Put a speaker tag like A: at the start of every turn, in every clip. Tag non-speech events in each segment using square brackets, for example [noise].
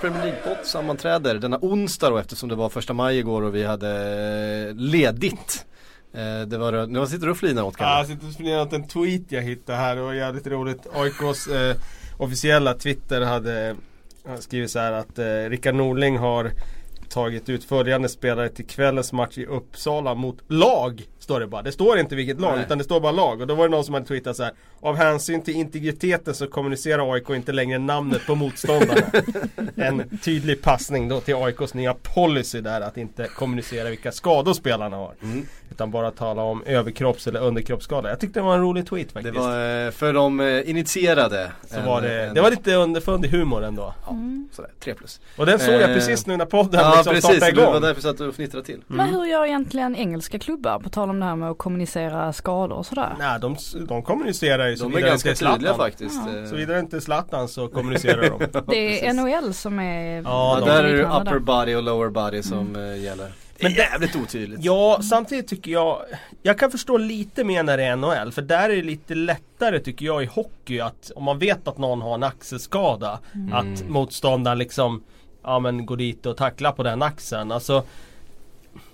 A: Premier League-podd sammanträder denna onsdag då eftersom det var första maj igår och vi hade eh, ledigt. Eh, det var, nu sitter du och flinar åt
B: Kalle. Ja, jag sitter och flinar åt en tweet jag hittade här. Det var jävligt roligt. AIKs eh, officiella Twitter hade eh, skrivit så här att eh, Rickard Norling har tagit ut följande spelare till kvällens match i Uppsala mot lag. Står det bara. Det står inte vilket lag Nej. utan det står bara lag. Och då var det någon som hade twittrat så här. Av hänsyn till integriteten så kommunicerar AIK inte längre namnet på motståndarna. [laughs] en tydlig passning då till AIKs nya policy där att inte kommunicera vilka skador spelarna har. Mm. Utan bara tala om överkropps eller underkroppsskada. Jag tyckte det var en rolig tweet faktiskt.
A: Det var eh, för de eh, initierade.
B: Så en, var det, en... det var lite underfundig humor ändå.
A: Ja, mm. sådär, 3 plus.
B: Och den såg jag eh, precis nu när podden ja, liksom precis, startade igång. Ja
A: precis, det var därför satt du och fnittrade till.
C: Mm. Men hur gör egentligen engelska klubbar på tal om det här med att kommunicera skador och sådär?
B: Nej, de, de kommunicerar ju
A: De är ganska tydliga faktiskt.
B: Ja. Såvida inte Zlatan så kommunicerar de. [laughs]
C: det är NHL som är
A: Ja, de där är det upper body och lower body som mm. gäller. Men det är jävligt otydligt.
B: Ja, samtidigt tycker jag Jag kan förstå lite mer när det är NHL för där är det lite lättare tycker jag i hockey att om man vet att någon har en axelskada mm. Att motståndaren liksom Ja men går dit och tacklar på den axeln. Alltså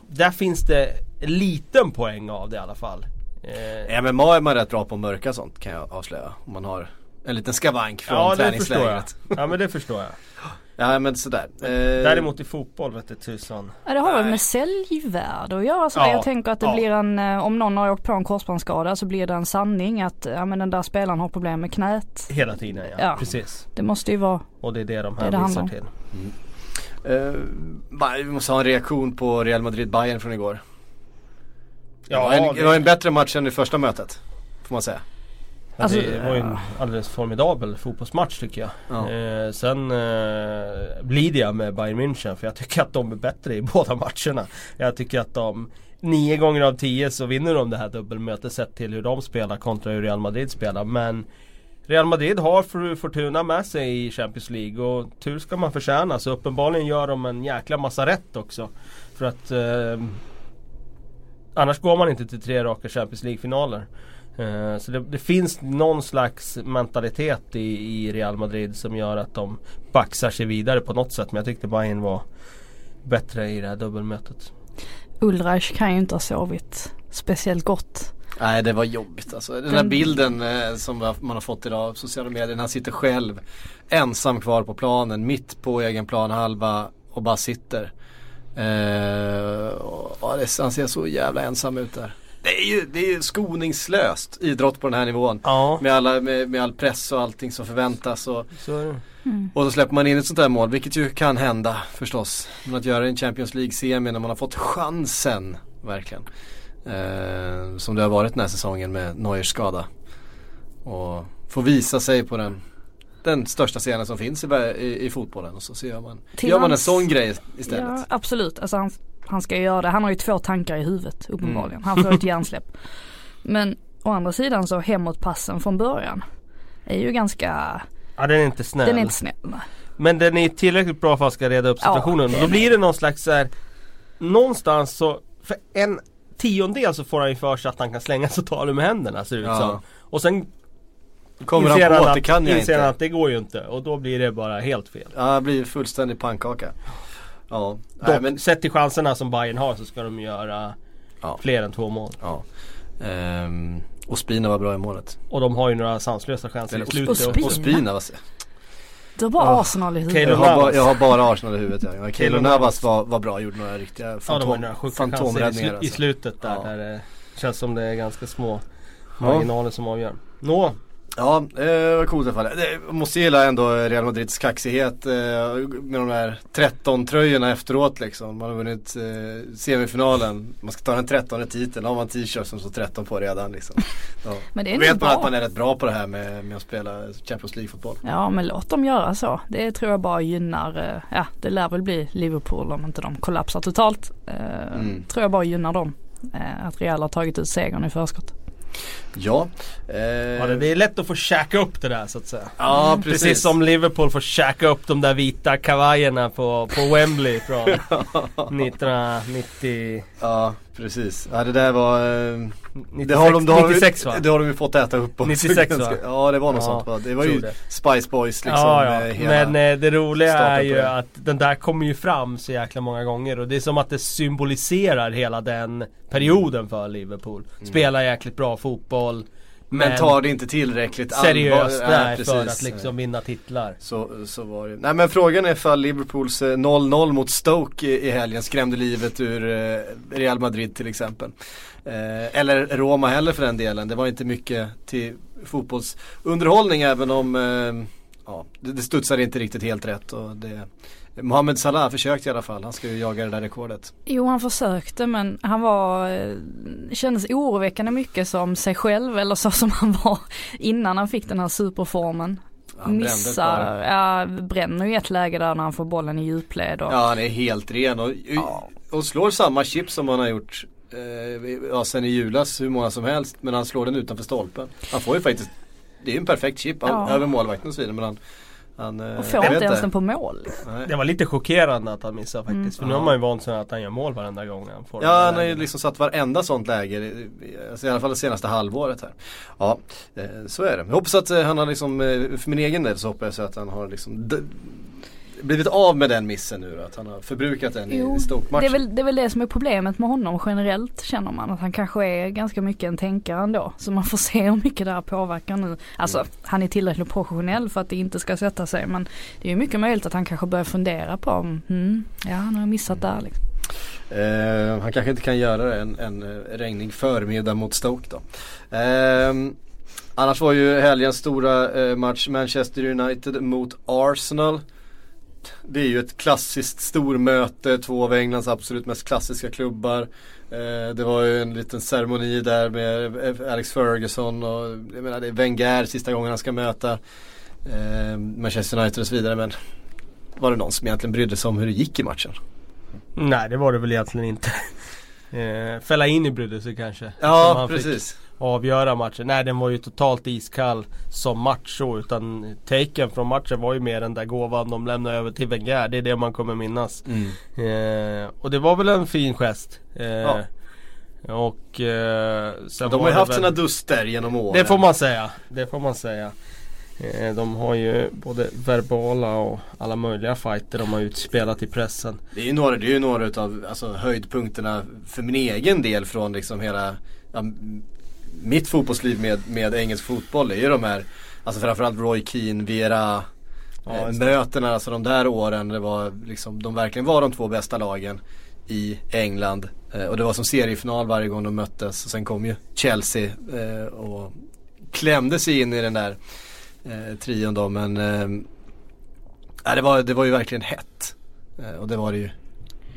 B: Där finns det liten poäng av det i alla fall.
A: Eh. MMA är man rätt bra på att mörka sånt kan jag avslöja. Om man har en liten skavank från ja, träningslägret.
B: Ja men det förstår jag. [laughs]
A: Ja men sådär. Eh...
B: Däremot i fotboll vet du tusan.
C: Ja det har väl med säljvärde att göra sådär. Ja, jag tänker att det ja. blir en, eh, om någon har åkt på en korsbandsskada så blir det en sanning att ja men den där spelaren har problem med knät.
B: Hela tiden ja, ja. precis.
C: Det måste ju vara
B: Och det är det de här visar till. Mm.
A: Uh, vi måste ha en reaktion på Real madrid bayern från igår. Ja, det var, en, det var en bättre match än i första mötet. Får man säga.
B: Alltså, det var ju en alldeles formidabel fotbollsmatch tycker jag. Ja. Eh, sen eh, blir jag med Bayern München för jag tycker att de är bättre i [laughs] båda matcherna. Jag tycker att de Nio gånger av tio så vinner de det här dubbelmötet sett till hur de spelar kontra hur Real Madrid spelar. Men Real Madrid har Fortuna med sig i Champions League och tur ska man förtjäna. Så uppenbarligen gör de en jäkla massa rätt också. För att eh, Annars går man inte till tre raka Champions League-finaler. Uh, så det, det, finns någon slags mentalitet i, i, Real Madrid som gör att de baxar sig vidare på något sätt. Men jag tyckte Bayern var bättre i det här dubbelmötet.
C: Ulreich kan ju inte ha sovit speciellt gott.
A: Nej det var jobbigt alltså. Den här bilden eh, som man har fått idag på sociala medier. Han sitter själv ensam kvar på planen mitt på egen planhalva och bara sitter. Eh, och det, han ser så jävla ensam ut där. Det är ju det är skoningslöst idrott på den här nivån. Ja. Med, alla, med, med all press och allting som förväntas. Och, så mm. och så släpper man in ett sånt här mål, vilket ju kan hända förstås. Men att göra en Champions League-semi när man har fått chansen, verkligen. Eh, som det har varit den här säsongen med Neuers skada. Och få visa sig på den den största scenen som finns i, i, i fotbollen och så, så gör man, gör man en sån grej istället. Ja,
C: absolut, alltså han, han ska göra det. Han har ju två tankar i huvudet uppenbarligen. Mm. Han får ett [laughs] hjärnsläpp. Men å andra sidan så hemåtpassen från början är ju ganska
B: Ja den är inte snäll.
C: Den är inte snäll.
B: Men den är tillräckligt bra för att ska reda upp situationen. Ja, Då blir det någon slags så här, Någonstans så För en tiondel så får han ju för sig att han kan slänga sig och ta det med händerna ser det ut ja. som. Och sen
A: Kommer han på att det kan jag inte.
B: att det går ju inte och då blir det bara helt fel.
A: Ja det blir fullständig pannkaka.
B: Ja. Dock, Nej, men... sett till chanserna som Bayern har så ska de göra ja. fler än två mål. Ja.
A: Ehm, och Spina var bra i målet.
B: Och de har ju några sanslösa chanser i slutet.
C: Och Spina?
A: Och Spina var...
C: Du har bara oh. Arsenal i huvudet.
A: Jag har, bara, jag har bara Arsenal i huvudet ja. Keylor Navas var, var bra, gjorde några riktiga fantom, ja, några fantomräddningar.
B: I, alltså. I slutet där, ja. där det känns som det är ganska små marginaler som avgör. Nå,
A: Ja, det var coolt i alla fall. Jag måste gilla ändå Real Madrids kaxighet eh, med de där 13 tröjorna efteråt liksom. Man har vunnit eh, semifinalen. Man ska ta den 13 titeln. Då har man t-shirt som står 13 på redan liksom. Ja. [laughs] men det är Då vet man att man är rätt bra på det här med, med att spela Champions League-fotboll.
C: Ja men låt dem göra så. Det tror jag bara gynnar, eh, ja det lär väl bli Liverpool om inte de kollapsar totalt. Mm. Tror jag bara gynnar dem. Att Real har tagit ut segern i förskott.
A: Ja.
B: Eh... ja. Det är lätt att få käka upp det där så att säga.
A: Ja precis.
B: Precis som Liverpool får käka upp de där vita kavajerna på, på Wembley från [laughs] 1990.
A: Ja precis. Ja det där var eh...
B: 96, det har de, det 96 va?
A: Det har de ju fått äta upp
B: också 96 va? [laughs]
A: Ja det var något ja, sånt va? Det var ju det. Spice Boys liksom ja,
B: ja. Men eh, det roliga är ju att den där kommer ju fram så jäkla många gånger och det är som att det symboliserar hela den perioden för Liverpool. Mm. Spelar jäkligt bra fotboll
A: men, men tar det inte tillräckligt
B: seriöst där ja, för att liksom vinna titlar.
A: Så, så var det. Nej men frågan är ifall Liverpools 0-0 eh, mot Stoke i, helgen skrämde livet ur eh, Real Madrid till exempel. Eh, eller Roma heller för den delen. Det var inte mycket till fotbollsunderhållning även om ja, det, det studsade inte riktigt helt rätt. Och det, Mohamed Salah försökte i alla fall. Han ska ju jaga det där rekordet.
C: Jo han försökte men han var, eh, kändes oroväckande mycket som sig själv eller så som han var innan han fick den här superformen. Han Missar, ja, bränner ju ett läge där när han får bollen i djupled. Och...
A: Ja han är helt ren och, ja. och slår samma chip som han har gjort eh, ja, sen i julas hur många som helst. Men han slår den utanför stolpen. Han får ju faktiskt, det är ju en perfekt chip ja. över målvakten och så vidare. Men han,
C: han, eh, och får inte ens den på mål.
B: Det var lite chockerande att han missade faktiskt. Mm. För nu har man ju vant sig att han gör mål varenda gång han får
A: Ja han har ju liksom satt varenda sånt läge. Alltså I alla fall det senaste halvåret här. Ja eh, så är det. Jag hoppas att eh, han har liksom, för min egen del så hoppas jag att han har liksom blivit av med den missen nu då, Att han har förbrukat den jo, i Stoke-matchen.
C: Det det är väl det som är problemet med honom generellt känner man. Att han kanske är ganska mycket en tänkare ändå. Så man får se hur mycket det här påverkar nu. Alltså mm. han är tillräckligt professionell för att det inte ska sätta sig. Men det är ju mycket möjligt att han kanske börjar fundera på om, hmm, ja han har missat där liksom.
A: Uh, han kanske inte kan göra en, en eh, regnig förmiddag mot Stoke då. Uh, annars var ju helgens stora uh, match Manchester United mot Arsenal det är ju ett klassiskt stormöte, två av Englands absolut mest klassiska klubbar. Eh, det var ju en liten ceremoni där med Alex Ferguson och jag menar det är Wenger sista gången han ska möta eh, Manchester United och så vidare. Men var det någon som egentligen brydde sig om hur det gick i matchen?
B: Nej det var det väl egentligen inte eh, fälla in i brydde sig kanske.
A: Ja precis
B: avgöra matchen. Nej den var ju totalt iskall som match så utan taken från matchen var ju mer den där gåvan de lämnade över till Wenger. Det är det man kommer minnas. Mm. Eh, och det var väl en fin gest. Eh, ja. Och eh,
A: De har ju haft väl... sina duster genom åren.
B: Det får man säga. Det får man säga. Eh, de har ju både verbala och alla möjliga fighter de har utspelat i pressen.
A: Det är ju några, det är ju några utav alltså, höjdpunkterna för min egen del från liksom hela ja, mitt fotbollsliv med, med engelsk fotboll är ju de här, alltså framförallt Roy Keane, Vera ja, eh, mötena, alltså de där åren det var liksom, de verkligen var de två bästa lagen i England. Eh, och det var som seriefinal varje gång de möttes och sen kom ju Chelsea eh, och klämde sig in i den där eh, trion då men eh, det, var, det var ju verkligen hett. Eh, och det var det ju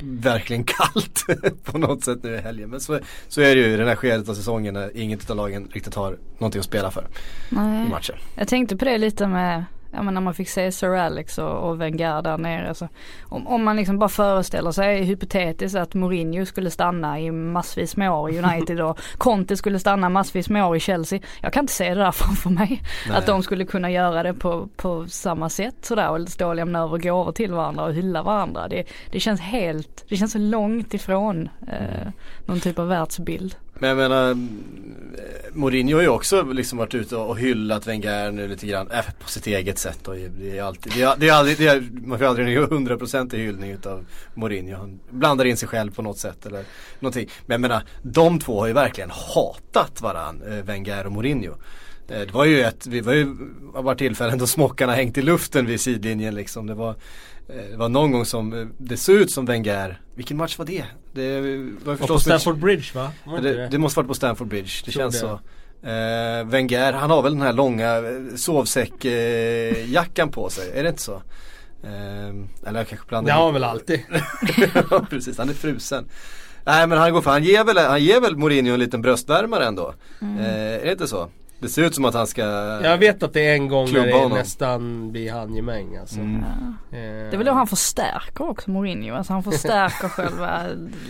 A: verkligen [laughs] kallt på något sätt nu i helgen. Men så, så är det ju i den här skedet av säsongen när inget av lagen riktigt har någonting att spela för Nej. i matchen.
C: Jag tänkte på det lite med ja men när man fick se Sir Alex och, och Wenger där nere. Så om, om man liksom bara föreställer sig hypotetiskt att Mourinho skulle stanna i massvis med år i [laughs] United och Conte skulle stanna massvis med år i Chelsea. Jag kan inte se det där framför mig. Nej. Att de skulle kunna göra det på, på samma sätt sådär och stå och lämna över gåvor till varandra och hylla varandra. Det, det känns helt, det känns så långt ifrån eh, någon typ av världsbild.
A: Men jag menar eh, Mourinho har ju också liksom varit ute och hyllat Wenger nu lite grann äh, på sitt eget sätt. då. det är alltid, det är, det är aldrig, det är, man får aldrig en hundraprocentig hyllning utav Mourinho. Han blandar in sig själv på något sätt eller någonting. Men jag menar, de två har ju verkligen hatat varandra, eh, Wenger och Mourinho. Det var ju ett, det var ju var tillfällen då smockarna hängt i luften vid sidlinjen liksom. Det var, det var någon gång som det såg ut som Wenger. Vilken match var det? Det
B: var förstås på Stamford Bridge va?
A: Det, det? det, måste varit på Stamford Bridge. Det känns det. så. Uh, Wenger, han har väl den här långa sovsäckjackan uh, på sig, är det inte så? Uh, eller jag kanske blandar
B: Det har han väl alltid.
A: ja [laughs] precis, han är frusen. Nej men han går för, han ger väl, han ger väl Mourinho en liten bröstvärmare ändå. Mm. är det inte så? Det ser ut som att han ska
B: Jag vet att det är en gång när det nästan blir handgemäng alltså. Mm.
C: Ja. Det är väl då han förstärker också Mourinho. Alltså han förstärker [laughs] själva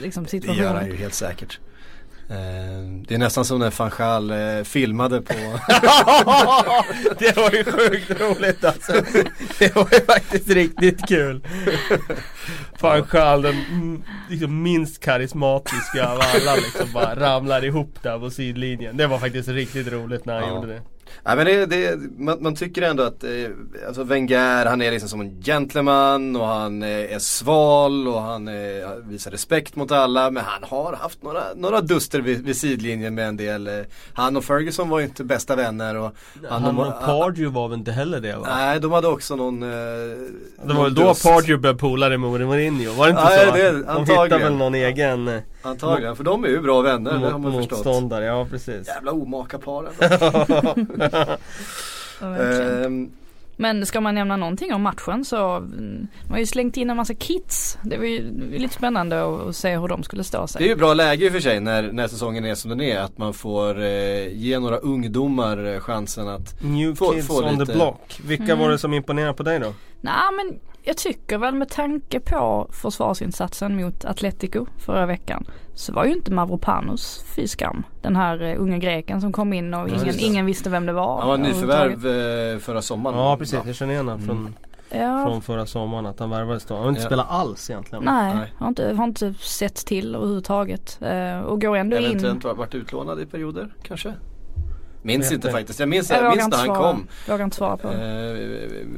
C: liksom, situationen.
A: Det gör han ju helt säkert. Eh, det är nästan som när Fanchal eh, filmade på [laughs]
B: Det var ju sjukt roligt alltså. Det var ju faktiskt riktigt kul. Fanchal den liksom minst karismatiska av alla liksom bara ramlar ihop där på sidlinjen. Det var faktiskt riktigt roligt när han ja. gjorde det.
A: Ja, men det, det, man, man, tycker ändå att eh, alltså Wenger han är liksom som en gentleman och han eh, är sval och han eh, visar respekt mot alla. Men han har haft några, några duster vid, vid sidlinjen med en del. Eh, han och Ferguson var ju inte bästa vänner. Och
B: han, han och Pardew var väl inte heller det va?
A: Nej, de hade också någon eh,
B: Det var väl då Pardew blev polare med Mourinho? Var det inte nej, så? Det, de hittade väl någon egen eh,
A: Antagligen, för de är ju bra vänner, det har man förstått.
B: Motståndare, ja precis.
A: Jävla omaka par [laughs]
C: ehm. Men ska man nämna någonting om matchen så man har ju slängt in en massa kits. Det var ju lite spännande att se hur de skulle stå sig.
A: Det är ju bra läge i och för sig när, när säsongen är som den är. Att man får eh, ge några ungdomar eh, chansen att
B: New få, kids få on lite... the block. Vilka mm. var det som imponerade på dig då?
C: Nej men jag tycker väl med tanke på försvarsinsatsen mot Atletico förra veckan så var ju inte Mavropanos fy skam. Den här uh, unga greken som kom in och ingen, ingen visste vem det var.
A: Han var nyförvärv uh, förra sommaren.
B: Ja precis, jag känner igen honom från mm. Ja. Från förra sommaren att han värvades då. Han har inte ja. spelat alls egentligen.
C: Nej, Nej. Har, inte, har inte sett till överhuvudtaget. Uh, och går ändå
A: Eventuellt
C: in.
A: Eventuellt varit utlånad i perioder kanske? Minns inte faktiskt. Jag minns, jag, minns när han kom.
C: Jag vågar inte svara på
A: eh,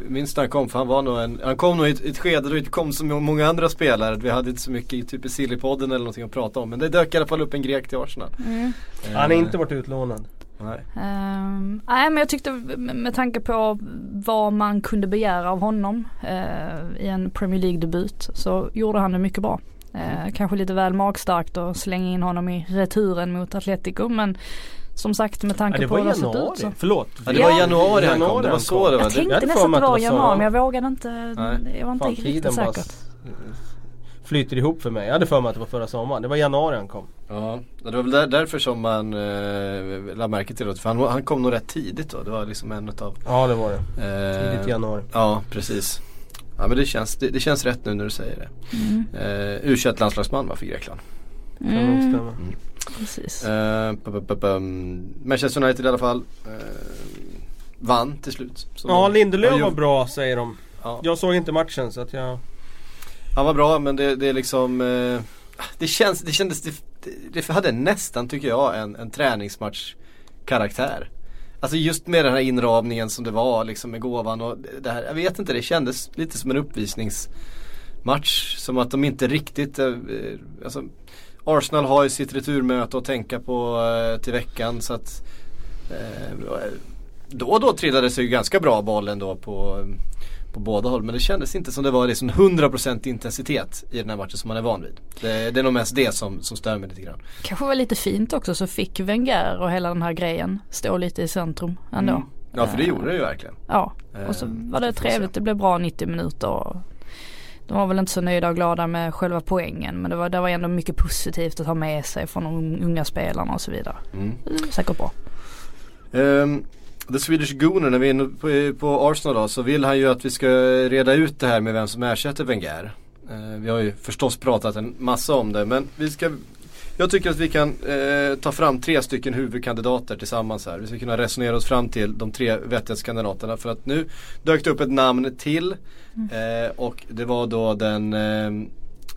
A: Minns när han kom för han var nog en, han kom nog i ett, ett skede då det inte kom så många andra spelare. Vi hade inte så mycket typ i Sillypodden eller någonting att prata om. Men det dök i alla fall upp en grek till Arsenal. Mm.
B: Eh, han har inte varit utlånad.
C: Nej. Um, nej men jag tyckte med tanke på vad man kunde begära av honom uh, i en Premier League-debut så gjorde han det mycket bra. Uh, kanske lite väl magstarkt att slänga in honom i returen mot Atletico men som sagt med tanke ja, på hur det sett ut så.
B: Förlåt.
A: Ja, det var januari han kom. Det var så det var.
C: Jag tänkte nästan att det var januari men jag vågade inte. Nej. Jag var inte Fan, riktigt säker.
B: Flyter ihop för mig. Jag hade för mig att det var förra sommaren. Det var januari han kom.
A: Ja, det var väl där, därför som man eh, lade märke till det. För han, han kom nog rätt tidigt då. Det var liksom en utav
B: Ja det var det. Eh, tidigt i januari.
A: Ja precis. Ja men det känns, det, det, känns rätt nu när du säger det. Mm. Eh, u landslagsman va för Grekland.
C: Mm. Mm. Precis. Uh,
A: Manchester United i alla fall. Uh, vann till slut.
B: Ja, Lindelöf var bra säger de. Ja. Jag såg inte matchen så att jag...
A: Han var bra men det, det är liksom uh, det, känns, det kändes, det, det hade nästan tycker jag en, en träningsmatch karaktär. Alltså just med den här inramningen som det var liksom med gåvan och det här. Jag vet inte, det kändes lite som en uppvisningsmatch. Som att de inte riktigt, alltså Arsenal har ju sitt returmöte att tänka på eh, till veckan så att eh, då och då trillade sig ju ganska bra bollen då på, på båda håll. Men det kändes inte som det var liksom 100% intensitet i den här matchen som man är van vid. Det, det är nog mest det som, som stör mig lite grann.
C: Kanske var lite fint också så fick Wenger och hela den här grejen stå lite i centrum ändå. Mm.
A: Ja för det gjorde det ju verkligen.
C: Ja och så var det trevligt, det blev bra 90 minuter. De var väl inte så nöjda och glada med själva poängen men det var, det var ändå mycket positivt att ha med sig från de unga spelarna och så vidare. Mm. Säkert bra.
A: Um, The Swedish Gooner, när vi är inne på, på Arsenal då, så vill han ju att vi ska reda ut det här med vem som ersätter Wenger. Uh, vi har ju förstås pratat en massa om det men vi ska jag tycker att vi kan eh, ta fram tre stycken huvudkandidater tillsammans här. Vi ska kunna resonera oss fram till de tre vettighetskandidaterna. För att nu dök det upp ett namn till. Eh, och det var då den, eh,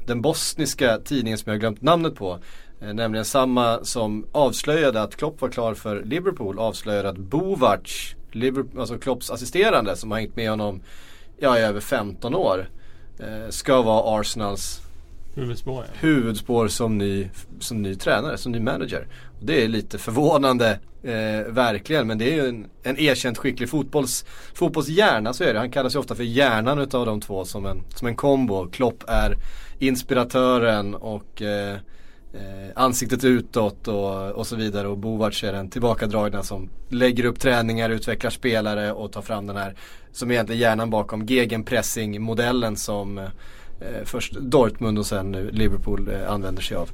A: den bosniska tidningen som jag glömt namnet på. Eh, nämligen samma som avslöjade att Klopp var klar för Liverpool. Avslöjade att Bovac, Liverpool, alltså Klopps assisterande som har hängt med honom ja, i över 15 år. Eh, ska vara Arsenals
B: Huvudspår, ja.
A: huvudspår som, ny, som ny tränare, som ny manager. Och det är lite förvånande, eh, verkligen. Men det är ju en, en erkänt skicklig fotbolls, fotbollshjärna, så är det. Han kallas ju ofta för hjärnan utav de två som en, som en kombo. Klopp är inspiratören och eh, eh, ansiktet utåt och, och så vidare. Och Bovac är den tillbakadragna som lägger upp träningar, utvecklar spelare och tar fram den här, som egentligen hjärnan bakom gegenpressing-modellen som eh, Eh, först Dortmund och sen nu Liverpool eh, använder sig av.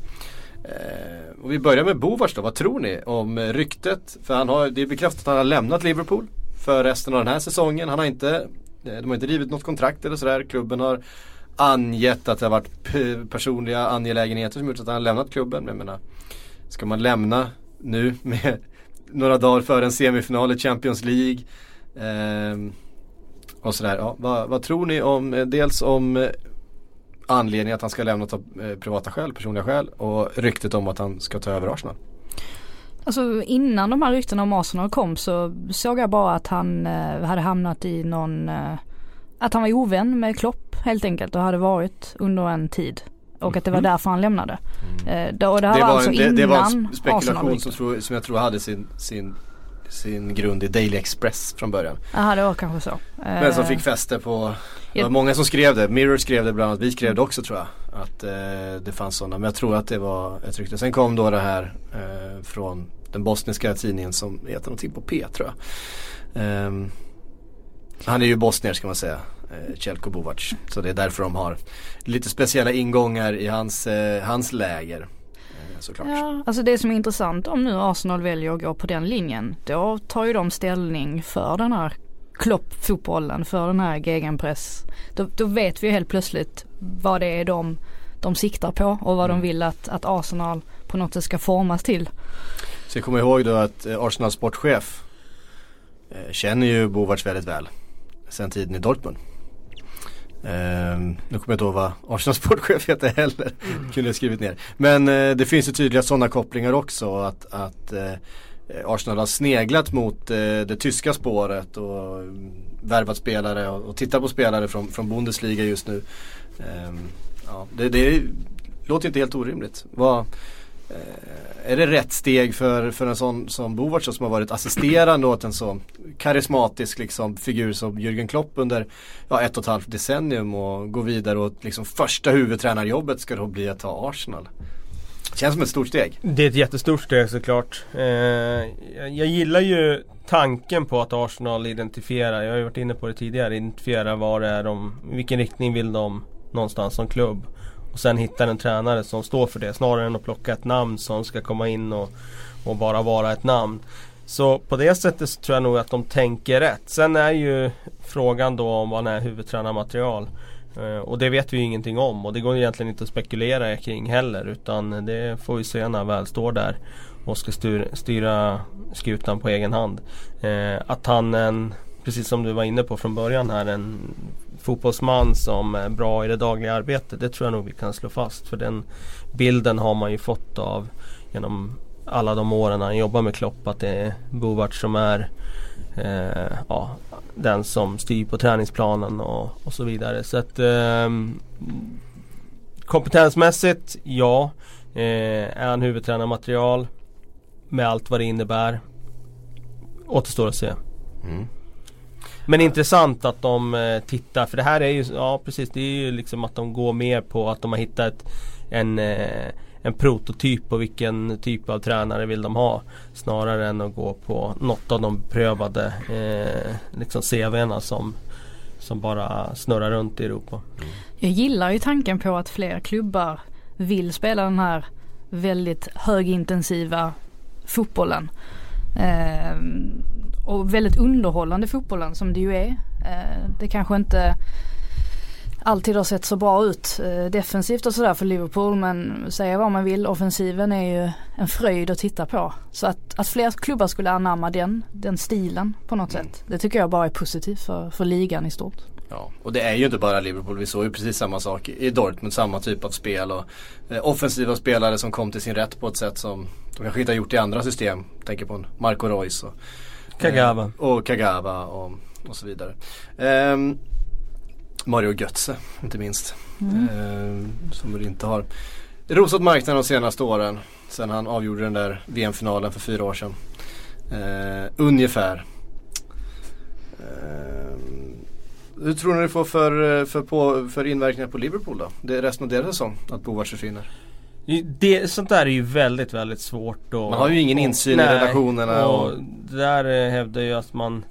A: Eh, och vi börjar med Bovars då, vad tror ni om eh, ryktet? För han har, det är bekräftat att han har lämnat Liverpool för resten av den här säsongen. Han har inte, eh, de har inte rivit något kontrakt eller sådär. Klubben har angett att det har varit personliga angelägenheter som gjort att han har lämnat klubben. Men jag menar, Ska man lämna nu [laughs] med några dagar före en semifinal i Champions League? Eh, och sådär. Ja, vad, vad, tror ni om, dels om anledningen att han ska lämna av eh, privata skäl, personliga skäl och ryktet om att han ska ta över Arsenal?
C: Alltså innan de här ryktena om Arsenal kom så såg jag bara att han eh, hade hamnat i någon, eh, att han var ovän med Klopp helt enkelt och hade varit under en tid. Och att det var mhm. därför han lämnade. Mm. Det, och det, det var, alltså det, det var en
A: spekulation som, som jag tror hade sin, sin sin grund i Daily Express från början.
C: Jaha det var kanske så.
A: Men som eh, fick fäste på, det var många som skrev det. Mirror skrev det bland annat, vi skrev det också tror jag. Att eh, det fanns sådana. Men jag tror att det var ett rykte. Sen kom då det här eh, från den bosniska tidningen som heter någonting på P tror jag. Um, han är ju bosnier ska man säga, eh, Celko Buvac. Så det är därför de har lite speciella ingångar i hans, eh, hans läger. Såklart.
C: Ja, alltså det som är intressant om nu Arsenal väljer att gå på den linjen. Då tar ju de ställning för den här kloppfotbollen, för den här gegenpress. Då, då vet vi helt plötsligt vad det är de, de siktar på och vad mm. de vill att, att Arsenal på något sätt ska formas till.
A: Så jag kommer ihåg då att eh, Arsenals sportchef eh, känner ju Bovarts väldigt väl. Sen tiden i Dortmund. Um, nu kommer jag inte ihåg vad Arsenals sportchef heter heller. Mm. Kunde jag skrivit ner. Men uh, det finns ju tydliga sådana kopplingar också. Att, att uh, Arsenal har sneglat mot uh, det tyska spåret och um, värvat spelare och, och tittar på spelare från, från Bundesliga just nu. Um, ja, det, det låter inte helt orimligt. Vad, Eh, är det rätt steg för, för en sån som Bovac som har varit assisterande åt en så karismatisk liksom, figur som Jürgen Klopp under ja, ett och ett halvt decennium och gå vidare och liksom första huvudtränarjobbet ska då bli att ta Arsenal. Känns som ett stort steg.
B: Det är ett jättestort steg såklart. Eh, jag gillar ju tanken på att Arsenal identifierar, jag har ju varit inne på det tidigare, identifierar vad det är de, vilken riktning vill de någonstans som klubb. Och sen hitta en tränare som står för det snarare än att plocka ett namn som ska komma in och, och bara vara ett namn. Så på det sättet så tror jag nog att de tänker rätt. Sen är ju frågan då om vad är huvudtränarmaterial. Eh, och det vet vi ju ingenting om och det går egentligen inte att spekulera kring heller utan det får vi se när han väl står där och ska styra, styra skutan på egen hand. Eh, att han en, precis som du var inne på från början här, en fotbollsman som är bra i det dagliga arbetet. Det tror jag nog vi kan slå fast. För den bilden har man ju fått av genom alla de åren han jobbar med Klopp. Att det är Bovart som är eh, ja, den som styr på träningsplanen och, och så vidare. Så att eh, Kompetensmässigt, ja. Eh, är han huvudtränarmaterial med allt vad det innebär? Återstår att se. Mm. Men intressant att de eh, tittar för det här är ju, ja precis det är ju liksom att de går mer på att de har hittat en, eh, en prototyp på vilken typ av tränare vill de ha. Snarare än att gå på något av de prövade eh, liksom CV'na som, som bara snurrar runt i Europa.
C: Jag gillar ju tanken på att fler klubbar vill spela den här väldigt högintensiva fotbollen. Eh, och väldigt underhållande fotbollen som det ju är. Eh, det kanske inte alltid har sett så bra ut eh, defensivt och sådär för Liverpool men säga vad man vill, offensiven är ju en fröjd att titta på. Så att, att fler klubbar skulle anamma den, den stilen på något mm. sätt. Det tycker jag bara är positivt för, för ligan i stort.
A: Ja, och det är ju inte bara Liverpool. Vi såg ju precis samma sak i Dortmund, samma typ av spel och eh, offensiva spelare som kom till sin rätt på ett sätt som de kanske inte har gjort i andra system. tänker på en Marco Reus och
B: Kagawa.
A: Eh, och Kagawa och, och så vidare. Eh, Mario Götze inte minst. Mm. Eh, som väl inte har rosat marknaden de senaste åren. Sen han avgjorde den där VM-finalen för fyra år sedan. Eh, ungefär. Eh, hur tror ni det får för, för, på, för inverkningar på Liverpool då? Det är resten av deras säsong att Bovac försvinner.
B: Det, sånt där är ju väldigt, väldigt svårt att...
A: Man har ju ingen insyn och, i relationerna.
B: Och, och där eh, hävdar ju att man...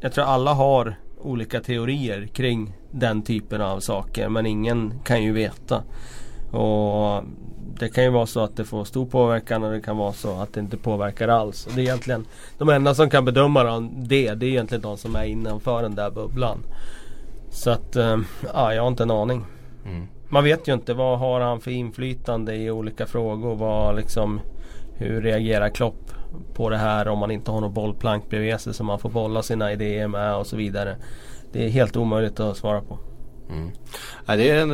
B: Jag tror alla har olika teorier kring den typen av saker men ingen kan ju veta. Och det kan ju vara så att det får stor påverkan och det kan vara så att det inte påverkar alls. Och det är egentligen de enda som kan bedöma det, det är egentligen de som är innanför den där bubblan. Så att, äh, ja, jag har inte en aning. Mm. Man vet ju inte vad har han för inflytande i olika frågor. Vad liksom, hur reagerar Klopp på det här om man inte har något bollplank bredvid sig som man får bolla sina idéer med och så vidare. Det är helt omöjligt att svara på.
A: Mm. Ja, det, är en,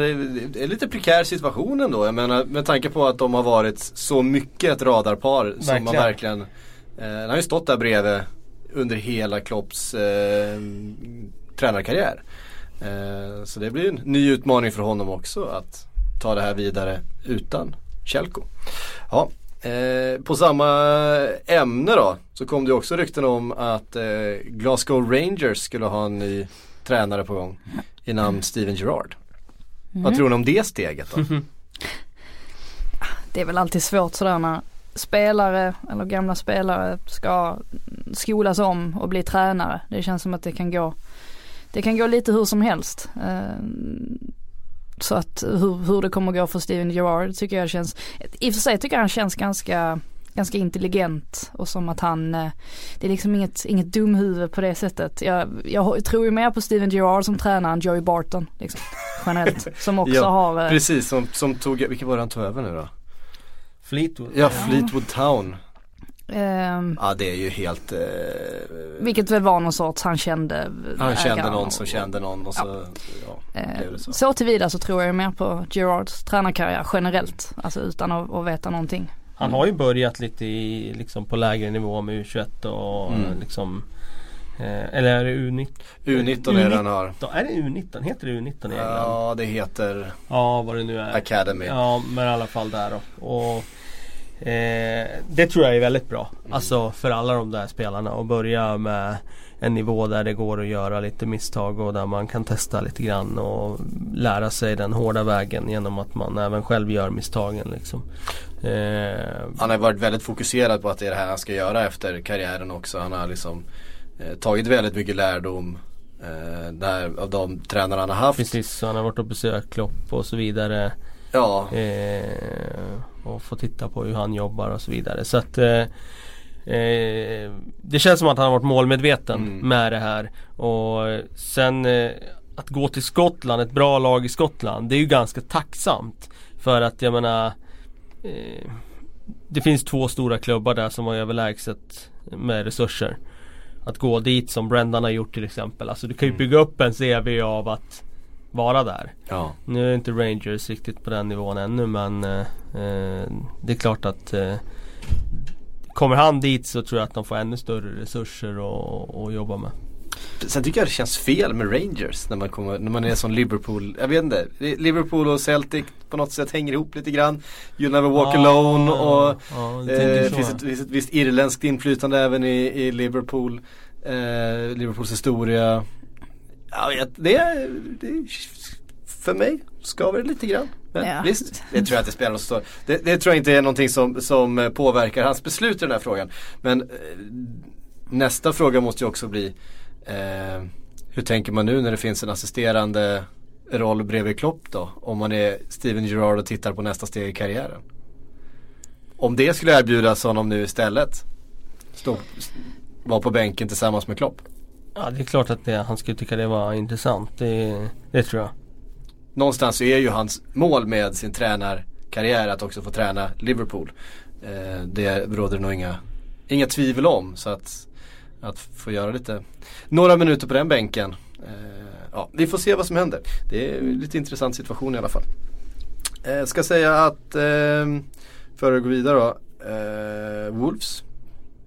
A: det är lite prekär situation ändå. Jag menar med tanke på att de har varit så mycket ett radarpar verkligen. som man verkligen eh, Han har ju stått där bredvid under hela Klopps eh, tränarkarriär. Eh, så det blir en ny utmaning för honom också att ta det här vidare utan Kjellko. Ja, eh, på samma ämne då så kom det också rykten om att eh, Glasgow Rangers skulle ha en ny tränare på gång i namn Steven Gerrard. Mm. Vad tror ni om det steget då? [laughs]
C: Det är väl alltid svårt sådär när spelare eller gamla spelare ska skolas om och bli tränare. Det känns som att det kan gå, det kan gå lite hur som helst. Eh, så att hur, hur det kommer gå för Steven Gerrard tycker jag känns, i och för sig tycker jag han känns ganska ganska intelligent och som att han, eh, det är liksom inget, inget dumhuvud på det sättet. Jag, jag tror ju mer på Steven Gerrard som tränare än Joey Barton. Liksom, generellt. Som [laughs] också
A: ja,
C: har
A: eh, Precis, som, som tog, vilka var det han tog över nu då?
B: Fleetwood.
A: Ja, Fleetwood Town.
C: Um,
A: ja det är ju helt uh,
C: Vilket väl var någon sorts, han kände
A: Han kände någon som kände någon och så ja. ja
C: uh, så. så tillvida så tror jag mer på Gerards tränarkarriär generellt. Alltså utan att, att veta någonting.
B: Han har ju börjat lite i, liksom på lägre nivå med U21 och mm. liksom eh, Eller är det U19?
A: U19 är det han har.
B: Är det U19? Heter det U19 i England?
A: Ja det heter
B: Ja vad det nu är.
A: Academy.
B: Ja men i alla fall där då. Och, eh, det tror jag är väldigt bra. Mm. Alltså för alla de där spelarna att börja med en nivå där det går att göra lite misstag och där man kan testa lite grann och lära sig den hårda vägen genom att man även själv gör misstagen. Liksom.
A: Eh, han har varit väldigt fokuserad på att det är det här han ska göra efter karriären också. Han har liksom eh, tagit väldigt mycket lärdom eh, där, av de tränare han har haft.
B: Precis, han har varit och besökt Klopp och så vidare.
A: Ja.
B: Eh, och få titta på hur han jobbar och så vidare. Så att eh, eh, Det känns som att han har varit målmedveten mm. med det här. Och sen att gå till Skottland, ett bra lag i Skottland. Det är ju ganska tacksamt. För att jag menar Eh, det finns två stora klubbar där som har överlägset med resurser. Att gå dit som Brendan har gjort till exempel. Alltså du kan ju mm. bygga upp en CV av att vara där.
A: Ja.
B: Nu är inte Rangers riktigt på den nivån ännu men eh, eh, det är klart att eh, Kommer han dit så tror jag att de får ännu större resurser att jobba med.
A: Sen tycker jag det känns fel med Rangers när man, kommer, när man är som Liverpool. Jag vet inte. Liverpool och Celtic på något sätt hänger ihop lite grann. You never walk ah, alone och ah, eh, finns, ett, finns ett visst irländskt inflytande även i, i Liverpool. Eh, Liverpools historia. Jag vet, det, det för mig skaver det lite grann. Men ja. visst, det tror jag inte spelar någon stor det, det tror jag inte är någonting som, som påverkar hans beslut i den här frågan. Men eh, nästa fråga måste ju också bli Eh, hur tänker man nu när det finns en assisterande roll bredvid Klopp då? Om man är Steven Gerrard och tittar på nästa steg i karriären. Om det skulle erbjudas honom nu istället. Stå, vara på bänken tillsammans med Klopp.
B: Ja det är klart att det, han skulle tycka det var intressant. Det, det tror jag.
A: Någonstans så är ju hans mål med sin tränarkarriär att också få träna Liverpool. Eh, det råder nog inga, inga tvivel om. Så att att få göra lite, några minuter på den bänken. Eh, ja, vi får se vad som händer. Det är en lite intressant situation i alla fall. Eh, ska säga att, eh, för att gå vidare då, eh, Wolves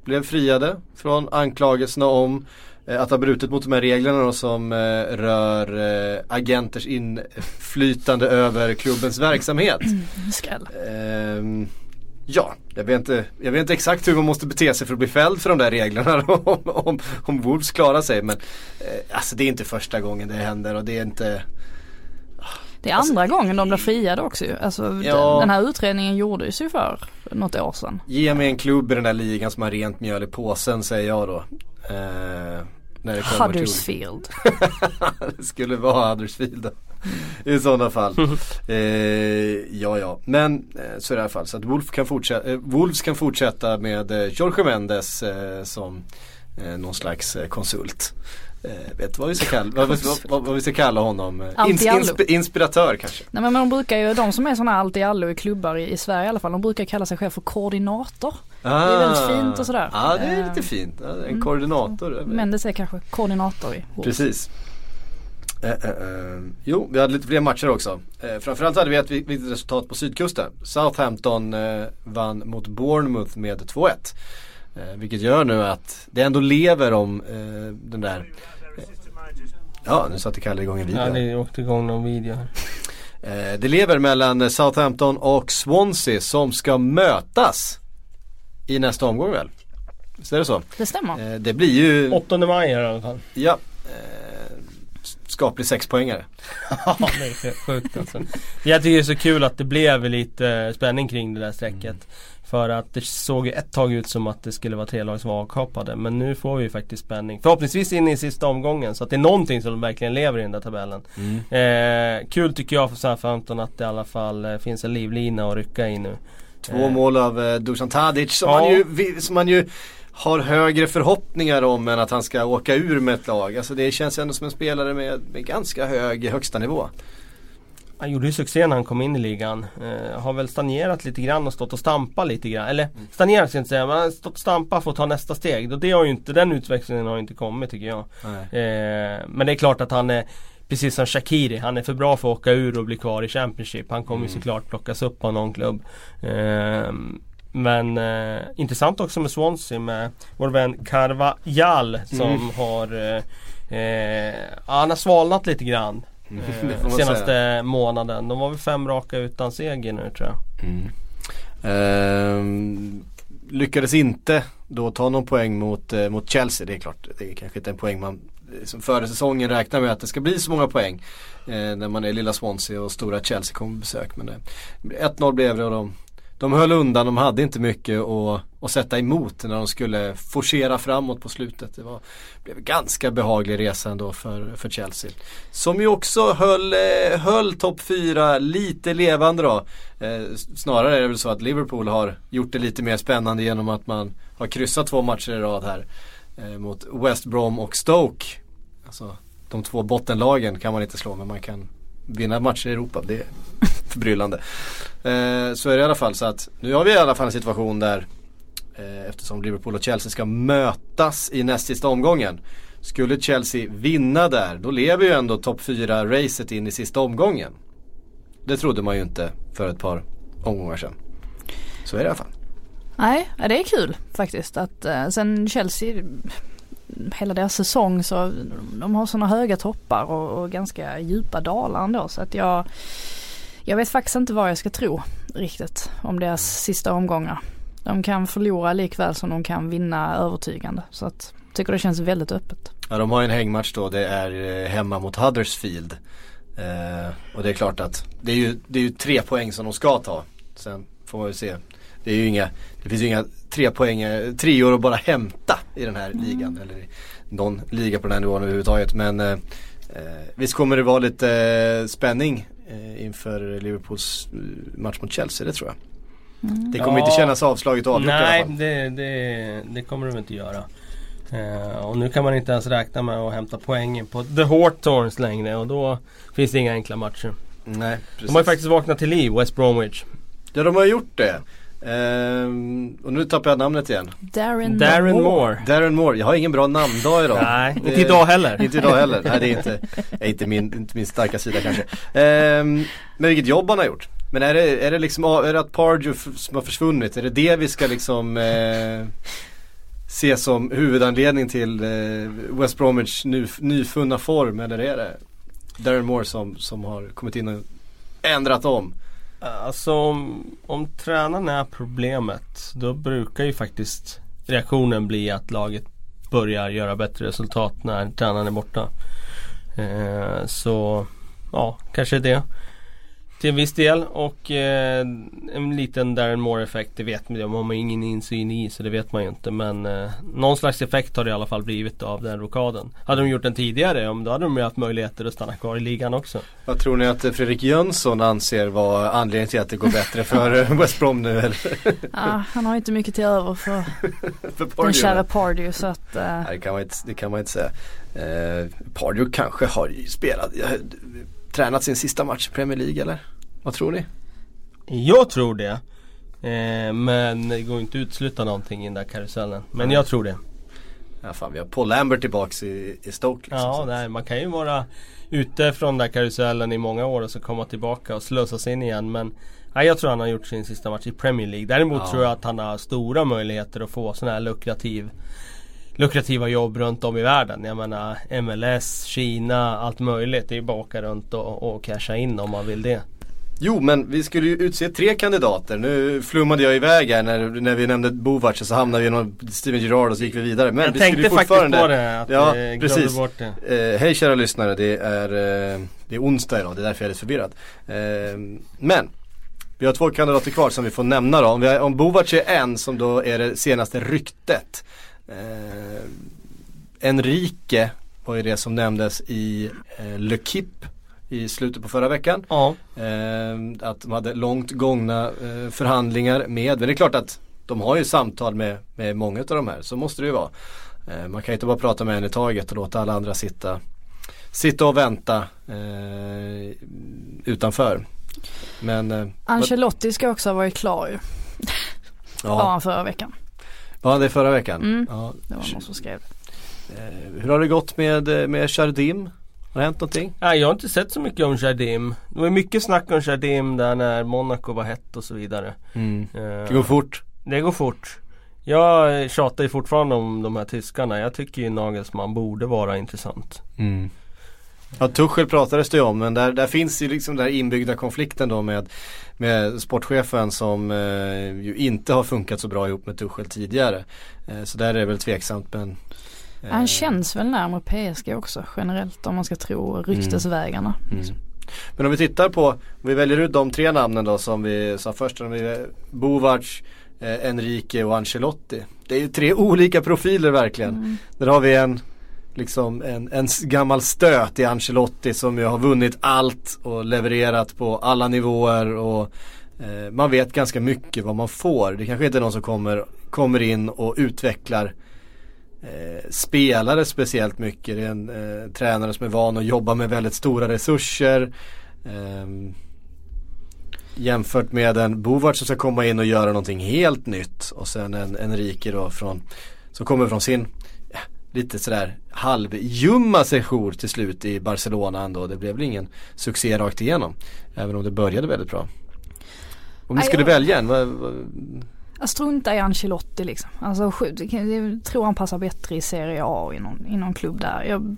A: blev friade från anklagelserna om eh, att ha brutit mot de här reglerna då, som eh, rör eh, agenters inflytande över klubbens verksamhet.
C: Skräll.
A: Eh, Ja, jag vet, inte, jag vet inte exakt hur man måste bete sig för att bli fälld för de där reglerna [laughs] om, om, om Wolves klarar sig. Men eh, alltså det är inte första gången det händer och det är inte
C: det är andra alltså, gången de blir friade också ju. Alltså ja, den här utredningen gjordes ju för något år sedan.
A: Ge mig en klubb i den där ligan som har rent mjöl i påsen säger jag då. Eh,
C: Huddersfield. [laughs]
A: det skulle vara Huddersfield. I sådana fall. eh, ja ja, men eh, så är det i alla fall. Så att Wolf kan fortsätta, eh, Wolves kan fortsätta med eh, Jorge Mendes eh, som eh, någon slags eh, konsult. Eh, vet du vad vi ska kalla, vad, vad, vad, vi ska kalla honom?
C: Ins,
A: insp inspiratör kanske?
C: Nej men de brukar ju, de som är sådana allt i allo i klubbar i, i, Sverige i alla fall, de brukar kalla sig själv för koordinator. Ah, det är väldigt ah. fint och sådär.
A: Ja det är lite fint, en mm, koordinator.
C: Mendes är kanske koordinator i
A: ord. Precis. Uh, uh, uh. Jo, vi hade lite fler matcher också. Uh, framförallt hade vi ett viktigt resultat på sydkusten. Southampton vann mot Bournemouth med 2-1. vilket gör nu att det ändå lever om den där Ja, nu satte Kalle igång en video.
B: Ja, det åkte igång någon video här.
A: det lever mellan Southampton och Swansea som ska mötas i nästa omgång väl? Visst är det så?
C: Det stämmer.
A: det blir ju
B: 8 maj här i alla fall.
A: Ja skaplig sexpoängare.
B: ja det är sjukt alltså. Jag tycker det är så kul att det blev lite spänning kring det där strecket. Mm. För att det såg ju ett tag ut som att det skulle vara tre lag som var avkapade. Men nu får vi ju faktiskt spänning. Förhoppningsvis in i sista omgången. Så att det är någonting som verkligen lever i den där tabellen. Mm. Eh, kul tycker jag för Southampton att det i alla fall eh, finns en livlina att rycka i nu.
A: Två eh. mål av eh, Dusan Tadic som, ja. man ju, som man ju har högre förhoppningar om än att han ska åka ur med ett lag. Alltså det känns ändå som en spelare med, med ganska hög högsta nivå.
B: Han gjorde ju succé när han kom in i ligan. Eh, har väl stagnerat lite grann och stått och stampat lite grann. Eller mm. stagnerat ska jag inte säga, men han har stått och stampat för att ta nästa steg. Och det har ju inte, den utvecklingen har ju inte kommit tycker jag. Eh, men det är klart att han är Precis som Shakiri, han är för bra för att åka ur och bli kvar i Championship. Han kommer mm. ju såklart plockas upp av någon klubb. Eh, men eh, intressant också med Swansea med vår vän Carvajal som mm. har eh, eh, Han har svalnat lite grann mm. eh, [laughs] Senaste säga. månaden. De var väl fem raka utan seger nu tror jag. Mm.
A: Ehm, lyckades inte då ta någon poäng mot, eh, mot Chelsea. Det är klart, det är kanske inte en poäng man Liksom som före säsongen räknar med att det ska bli så många poäng. Eh, när man är lilla Swansea och stora Chelsea kommer på besök. Men eh, 1-0 blev det och de de höll undan, de hade inte mycket att, att sätta emot när de skulle forcera framåt på slutet. Det var, blev en ganska behaglig resa ändå för, för Chelsea. Som ju också höll, eh, höll topp 4 lite levande då. Eh, snarare är det väl så att Liverpool har gjort det lite mer spännande genom att man har kryssat två matcher i rad här. Eh, mot West Brom och Stoke. Alltså de två bottenlagen kan man inte slå men man kan vinna matcher i Europa. Det är [laughs] förbryllande. Eh, så är det i alla fall så att nu har vi i alla fall en situation där eh, eftersom Liverpool och Chelsea ska mötas i näst sista omgången. Skulle Chelsea vinna där då lever ju ändå topp 4-racet in i sista omgången. Det trodde man ju inte för ett par omgångar sedan. Så är det i alla fall.
C: Nej, det är kul faktiskt att eh, sen Chelsea hela deras säsong så de har sådana höga toppar och, och, ganska djupa dalar ändå så att jag jag vet faktiskt inte vad jag ska tro riktigt om deras sista omgångar. De kan förlora likväl som de kan vinna övertygande. Så att jag tycker det känns väldigt öppet.
A: Ja de har ju en hängmatch då. Det är eh, hemma mot Huddersfield. Eh, och det är klart att det är, ju, det är ju tre poäng som de ska ta. Sen får man ju se. Det är ju inga, det finns ju inga tre poäng, treor att bara hämta i den här mm. ligan. Eller i någon liga på den här nivån överhuvudtaget. Men eh, eh visst kommer det vara lite eh, spänning eh, inför Liverpools eh, match mot Chelsea, det tror jag. Mm. Det kommer ja. inte kännas avslaget och avgjort
B: Nej, det, det, det kommer de inte göra. Uh, och nu kan man inte ens räkna med att hämta poängen på The Hawthorns längre och då finns det inga enkla matcher.
A: Nej, precis.
B: De har ju faktiskt vaknat till liv, West Bromwich.
A: Ja, de har gjort det. Um, och nu tappar jag namnet igen.
C: Darren,
B: Darren Moore. Moore.
A: Darren Moore. Jag har ingen bra namndag idag.
B: Nej, det, inte idag heller. [laughs]
A: inte idag heller. Nej, det är inte, är inte, min, inte min starka sida kanske. Um, men vilket jobb han har gjort. Men är det, är det liksom, är det att Pardew som har försvunnit? Är det det vi ska liksom eh, se som huvudanledning till eh, West Bromwich ny, nyfunna form? Eller är det Darren Moore som, som har kommit in och ändrat om?
B: Alltså om, om tränaren är problemet då brukar ju faktiskt reaktionen bli att laget börjar göra bättre resultat när tränaren är borta. Eh, så ja, kanske det. Till en viss del och eh, en liten Darren Moore effekt det vet man ju. Man har ingen insyn i så det vet man ju inte. Men eh, någon slags effekt har det i alla fall blivit av den rokaden. Hade de gjort den tidigare då hade de ju haft möjligheter att stanna kvar i ligan också.
A: Vad tror ni att Fredrik Jönsson anser var anledningen till att det går bättre för [laughs] West Brom nu eller?
C: Ja, han har inte mycket till över för, [laughs] för den kära Pardew så att uh...
A: Nej, det, kan man inte, det kan man inte säga. Eh, Pardew kanske har spelat, tränat sin sista match i Premier League eller? Vad tror ni?
B: Jag tror det. Eh, men det går inte att utesluta någonting i den där karusellen. Men jag tror det.
A: Ja fan vi har Paul Lambert tillbaks i, i Stoke. Liksom,
B: ja, nej, man kan ju vara ute från den där karusellen i många år och så komma tillbaka och slösas in igen. Men nej, jag tror han har gjort sin sista match i Premier League. Däremot ja. tror jag att han har stora möjligheter att få sån här lukrativ lukrativa jobb runt om i världen. Jag menar MLS, Kina, allt möjligt. Det är bara att åka runt och, och casha in om man vill det.
A: Jo men vi skulle ju utse tre kandidater. Nu flummade jag iväg här när, när vi nämnde Bovac så hamnade vi någon Steven Gerrard och så gick vi vidare. Men
B: jag
A: vi
B: tänkte fortfarande, faktiskt på det, att ja, vi precis. bort
A: det. Eh, hej kära lyssnare, det är, eh, det är onsdag idag, det är därför jag är lite förvirrad. Eh, men vi har två kandidater kvar som vi får nämna då. Om, vi har, om Bovac är en som då är det senaste ryktet. Eh, Enrique var ju det som nämndes i eh, Le Kip i slutet på förra veckan.
B: Ja.
A: Eh, att de hade långt gångna eh, förhandlingar med, men det är klart att de har ju samtal med, med många av de här, så måste det ju vara. Eh, man kan ju inte bara prata med en i taget och låta alla andra sitta, sitta och vänta eh, utanför. Men, eh,
C: Ancelotti ska också ha varit klar ju. Ja. Var han förra veckan.
A: Var han det förra veckan?
C: Mm, ja. det var någon som skrev
A: eh, Hur har det gått med, med Chardim? Har det hänt någonting?
B: Nej jag har inte sett så mycket om Jardim. Det var mycket snack om Jardim där när Monaco var hett och så vidare.
A: Mm. Uh, det går fort.
B: Det går fort. Jag tjatar ju fortfarande om de här tyskarna. Jag tycker ju Nagelsmann borde vara intressant.
A: Mm. Ja Tuchel pratades det ju om men där, där finns ju liksom den där inbyggda konflikten då med, med sportchefen som eh, ju inte har funkat så bra ihop med Tuchel tidigare. Eh, så där är det väl tveksamt men
C: han eh. känns väl närmare PSG också generellt om man ska tro ryktesvägarna. Mm. Mm.
A: Men om vi tittar på, om vi väljer ut de tre namnen då som vi sa först. Om vi, Bovac, eh, Enrique och Ancelotti. Det är ju tre [laughs] olika profiler verkligen. Mm. Där har vi en liksom en, en gammal stöt i Ancelotti som ju har vunnit allt och levererat på alla nivåer och eh, man vet ganska mycket vad man får. Det kanske inte är någon som kommer, kommer in och utvecklar eh, spelare speciellt mycket. Det är en eh, tränare som är van att jobba med väldigt stora resurser. Eh, jämfört med en bovart som ska komma in och göra någonting helt nytt. Och sen en Enrique då från, som kommer från sin lite sådär halvjumma sejour till slut i Barcelona ändå. Det blev väl ingen succé rakt igenom. Även om det började väldigt bra. Om ni skulle välja en, vad, vad,
C: jag struntar i Ancelotti liksom. Alltså, jag tror han passar bättre i Serie A i någon, i någon klubb där. Jag,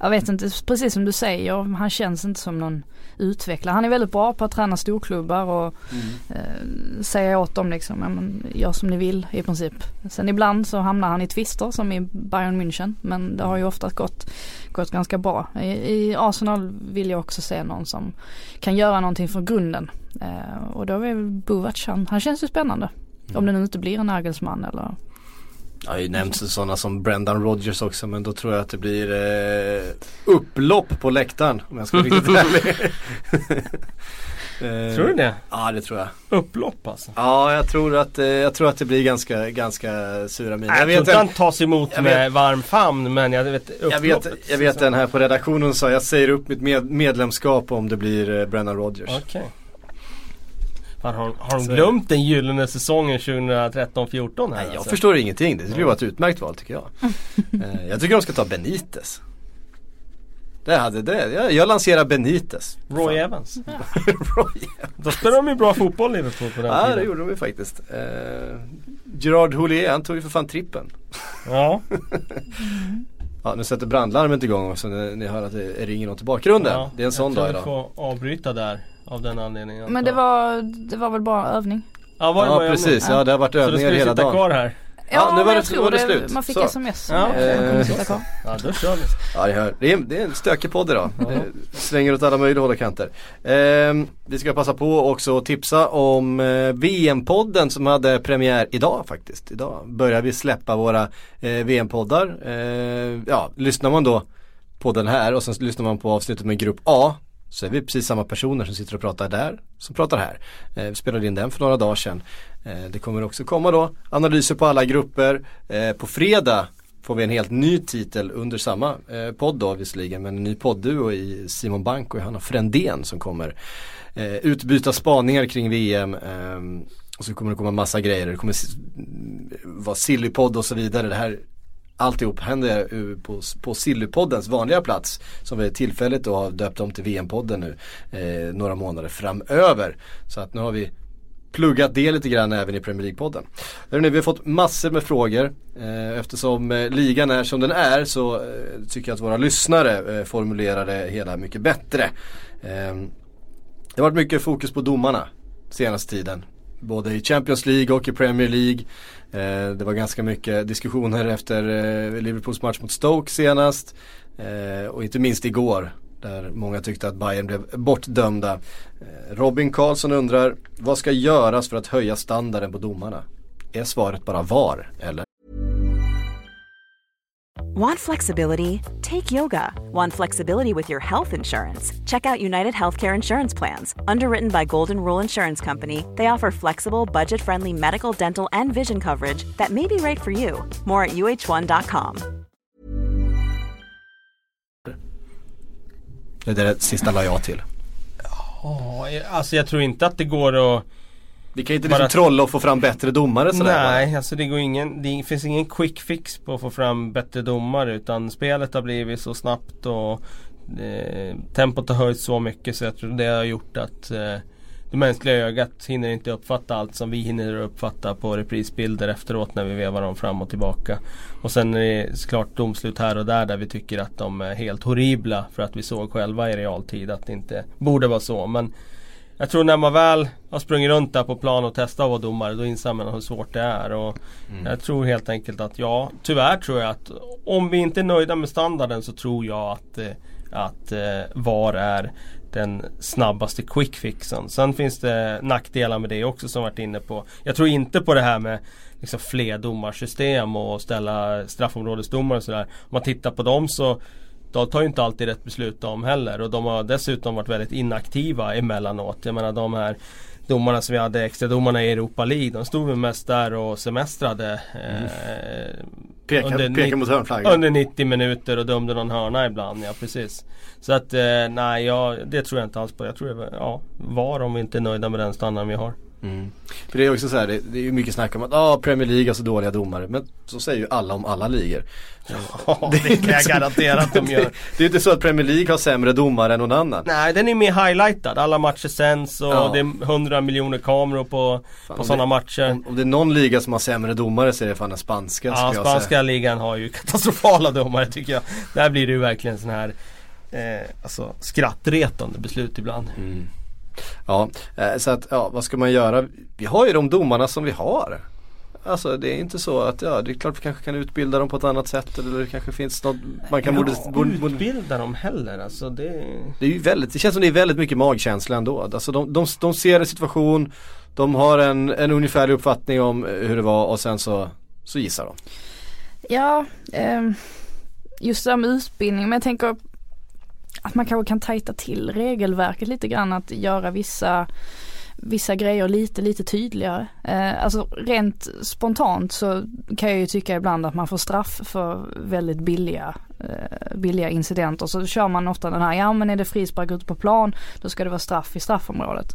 C: jag vet inte, precis som du säger, han känns inte som någon utvecklare. Han är väldigt bra på att träna storklubbar och mm. eh, säga åt dem liksom, ja, men, gör som ni vill i princip. Sen ibland så hamnar han i tvister som i Bayern München men det har ju oftast gått, gått ganska bra. I, I, Arsenal vill jag också se någon som kan göra någonting från grunden. Eh, och då är väl Buvac, han, han känns ju spännande. Om det nu inte blir en Nagelsmann eller
A: Ja, det nämns sådana som Brendan Rodgers också men då tror jag att det blir eh, upplopp på läktaren om jag ska vara riktigt [laughs] ärlig. [laughs]
B: eh, tror du det?
A: Ja det tror jag.
B: Upplopp alltså?
A: Ja jag tror att, eh, jag tror att det blir ganska, ganska sura miner.
B: Jag, jag tror inte han tas emot med vet, varm famn men jag vet
A: Jag vet, jag vet den här på redaktionen sa jag säger upp mitt med, medlemskap om det blir eh, Brendan Rodgers.
B: Okay. Har, har, har de glömt den gyllene säsongen 2013-14
A: Nej, jag alltså? förstår ingenting. Det skulle vara ett utmärkt val tycker jag. [laughs] Eh, jag tycker de ska ta Benitez. Det hade det. Jag, jag lanserar Benitez.
B: Roy Fan. Evans. [laughs] Roy Evans. Då spelade de ju bra fotboll Liverpool på den
A: ja, tiden. Ja det gjorde de ju faktiskt. Uh, Gerard Houllier, han tog ju för fan trippen.
B: Ja. [laughs]
A: ja nu sätter brandlarmet igång också när ni hör att det ringer något i bakgrunden. Ja, det är en sån dag idag. Jag
B: tror vi får avbryta där. Av den anledningen.
C: Men det var, det var väl bara övning?
A: Ja, var det ja precis, ja det har varit övningar hela dagen.
B: Så du skulle sitta kvar här?
A: Ja, nu var det, var det slut.
C: Man fick
A: så.
C: sms.
B: Ja,
C: Eh,
B: Ja då kör vi.
A: Ja det, hör. Det, är, det är en stökig podd idag. Det svänger åt alla möjliga håll och kanter. Ehm, vi ska passa på också att tipsa om eh, VM-podden som hade premiär idag faktiskt. Idag börjar vi släppa våra eh, VM-poddar. Eh, ja, lyssnar man då på den här och sen lyssnar man på avsnittet med grupp A så är vi precis samma personer som sitter och pratar där som pratar här. Eh, vi spelade in den för några dagar sedan. Eh, det kommer också komma då analyser på alla grupper. Eh, på fredag får vi en helt ny titel under samma eh, podd då visserligen men en ny poddduo i Simon Bank och Johanna Frändén som kommer eh, utbyta spaningar kring VM. Eh, och så kommer det komma massa grejer. Det kommer vara Sillypodd och så vidare. Det här Alltihop händer på, på Sillypoddens vanliga plats som vi tillfälligt då har döpt om till VM-podden nu eh, några månader framöver. Så att nu har vi pluggat det lite grann även i Premier League-podden. Hörrni, vi har fått massor med frågor. Eh, eftersom eh, ligan är som den är så eh, tycker jag att våra lyssnare eh, formulerar det hela mycket bättre. Eh, det har varit mycket fokus på domarna senaste tiden. Både i Champions League och i Premier League. Eh, det var ganska mycket diskussioner efter eh, Liverpools match mot Stoke senast. Eh, och inte minst igår. Där många tyckte att Bayern blev bortdömda. Robin Karlsson undrar, vad ska göras för att höja standarden på domarna? Är svaret bara VAR, eller?
D: Want flexibility? Take yoga. Want flexibility with your health insurance? Check out United Healthcare Insurance Plans. Underwritten by Golden Rule Insurance Company, they offer flexible, budget friendly medical, dental, and vision coverage that may be right for you. More at uh1.com.
A: Det där sista la jag till.
B: Ja, alltså jag tror inte att det går att
A: Vi kan inte
B: Bara-
A: liksom trolla och få fram bättre domare sådär bara.
B: Nej, alltså det, går ingen, det finns ingen quick fix på att få fram bättre domare utan spelet har blivit så snabbt och eh, tempot har höjts så mycket så jag tror det har gjort att eh, det mänskliga ögat hinner inte uppfatta allt som vi hinner uppfatta på reprisbilder efteråt när vi vevar dem fram och tillbaka. Och sen är det såklart domslut här och där där vi tycker att de är helt horribla för att vi såg själva i realtid att det inte borde vara så. Men jag tror när man väl har sprungit runt där på plan och testat att vara domare då inser man hur svårt det är. Och Jag tror helt enkelt att ja, tyvärr tror jag att om vi inte är nöjda med standarden så tror jag att, eh, att eh, VAR är den snabbaste quick fixen. Sen finns det nackdelar med det också som varit inne på. Jag tror inte på det här med liksom fler domarsystem och ställa straffområdesdomare och sådär. Om man tittar på dem så de tar ju inte alltid rätt beslut de heller och de har dessutom varit väldigt inaktiva emellanåt. Jag menar de här domarna som vi hade, extra domarna i Europa League, de stod väl mest där och semestrade. Eh,
A: Peka,
B: under
A: peka mot hörnflaggan.
B: under 90 minuter och dömde någon hörna ibland, ja precis. Så att eh, nej, ja, det tror jag inte alls på. Jag tror det ja, var om vi inte är nöjda med den standarden vi har.
A: Mm. För det är också så här, det, det är ju mycket snack om att ah, Premier League har så dåliga domare. Men så säger ju alla om alla ligor.
B: Ja, [laughs] [laughs] det kan jag garantera att de gör.
A: Det, [laughs] det är ju inte så att Premier League har sämre domare än någon annan.
B: Nej, den är mer highlightad. Alla matcher sänds och
A: Ja.
B: det är 100 miljoner kameror på,
A: Fan,
B: på sådana
A: det-
B: matcher.
A: Om, om det är någon liga som har sämre domare så är det fan den spanska
B: Ja, spanska ligan har ju katastrofala domare tycker jag. Där blir det ju verkligen sån här eh, alltså, skrattretande beslut ibland.
A: Mm. Ja, eh, så att ja, vad ska man göra? Vi har ju de domarna som vi har. Alltså det är inte så att, ja det är klart vi kanske kan utbilda dem på ett annat sätt eller det kanske finns något man kan borde,
B: ja,
A: borde, borde
B: utbilda dem heller alltså det...
A: Det är ju väldigt, det känns som det är väldigt mycket magkänsla ändå. Alltså de, de, de ser en situation, de har en, en ungefärlig uppfattning om eh, hur det var och sen så, så gissar de.
C: Ja, ehm, just det där med utbildning, men jag tänker att man kanske kan tajta till regelverket lite grann, att göra vissa vissa grejer lite, lite tydligare. Eh, alltså rent spontant så kan jag ju tycka ibland att man får straff för väldigt billiga, eh, billiga incidenter. Så kör man ofta den här, ja men är det frispark ute på plan, då ska det vara straff i straffområdet.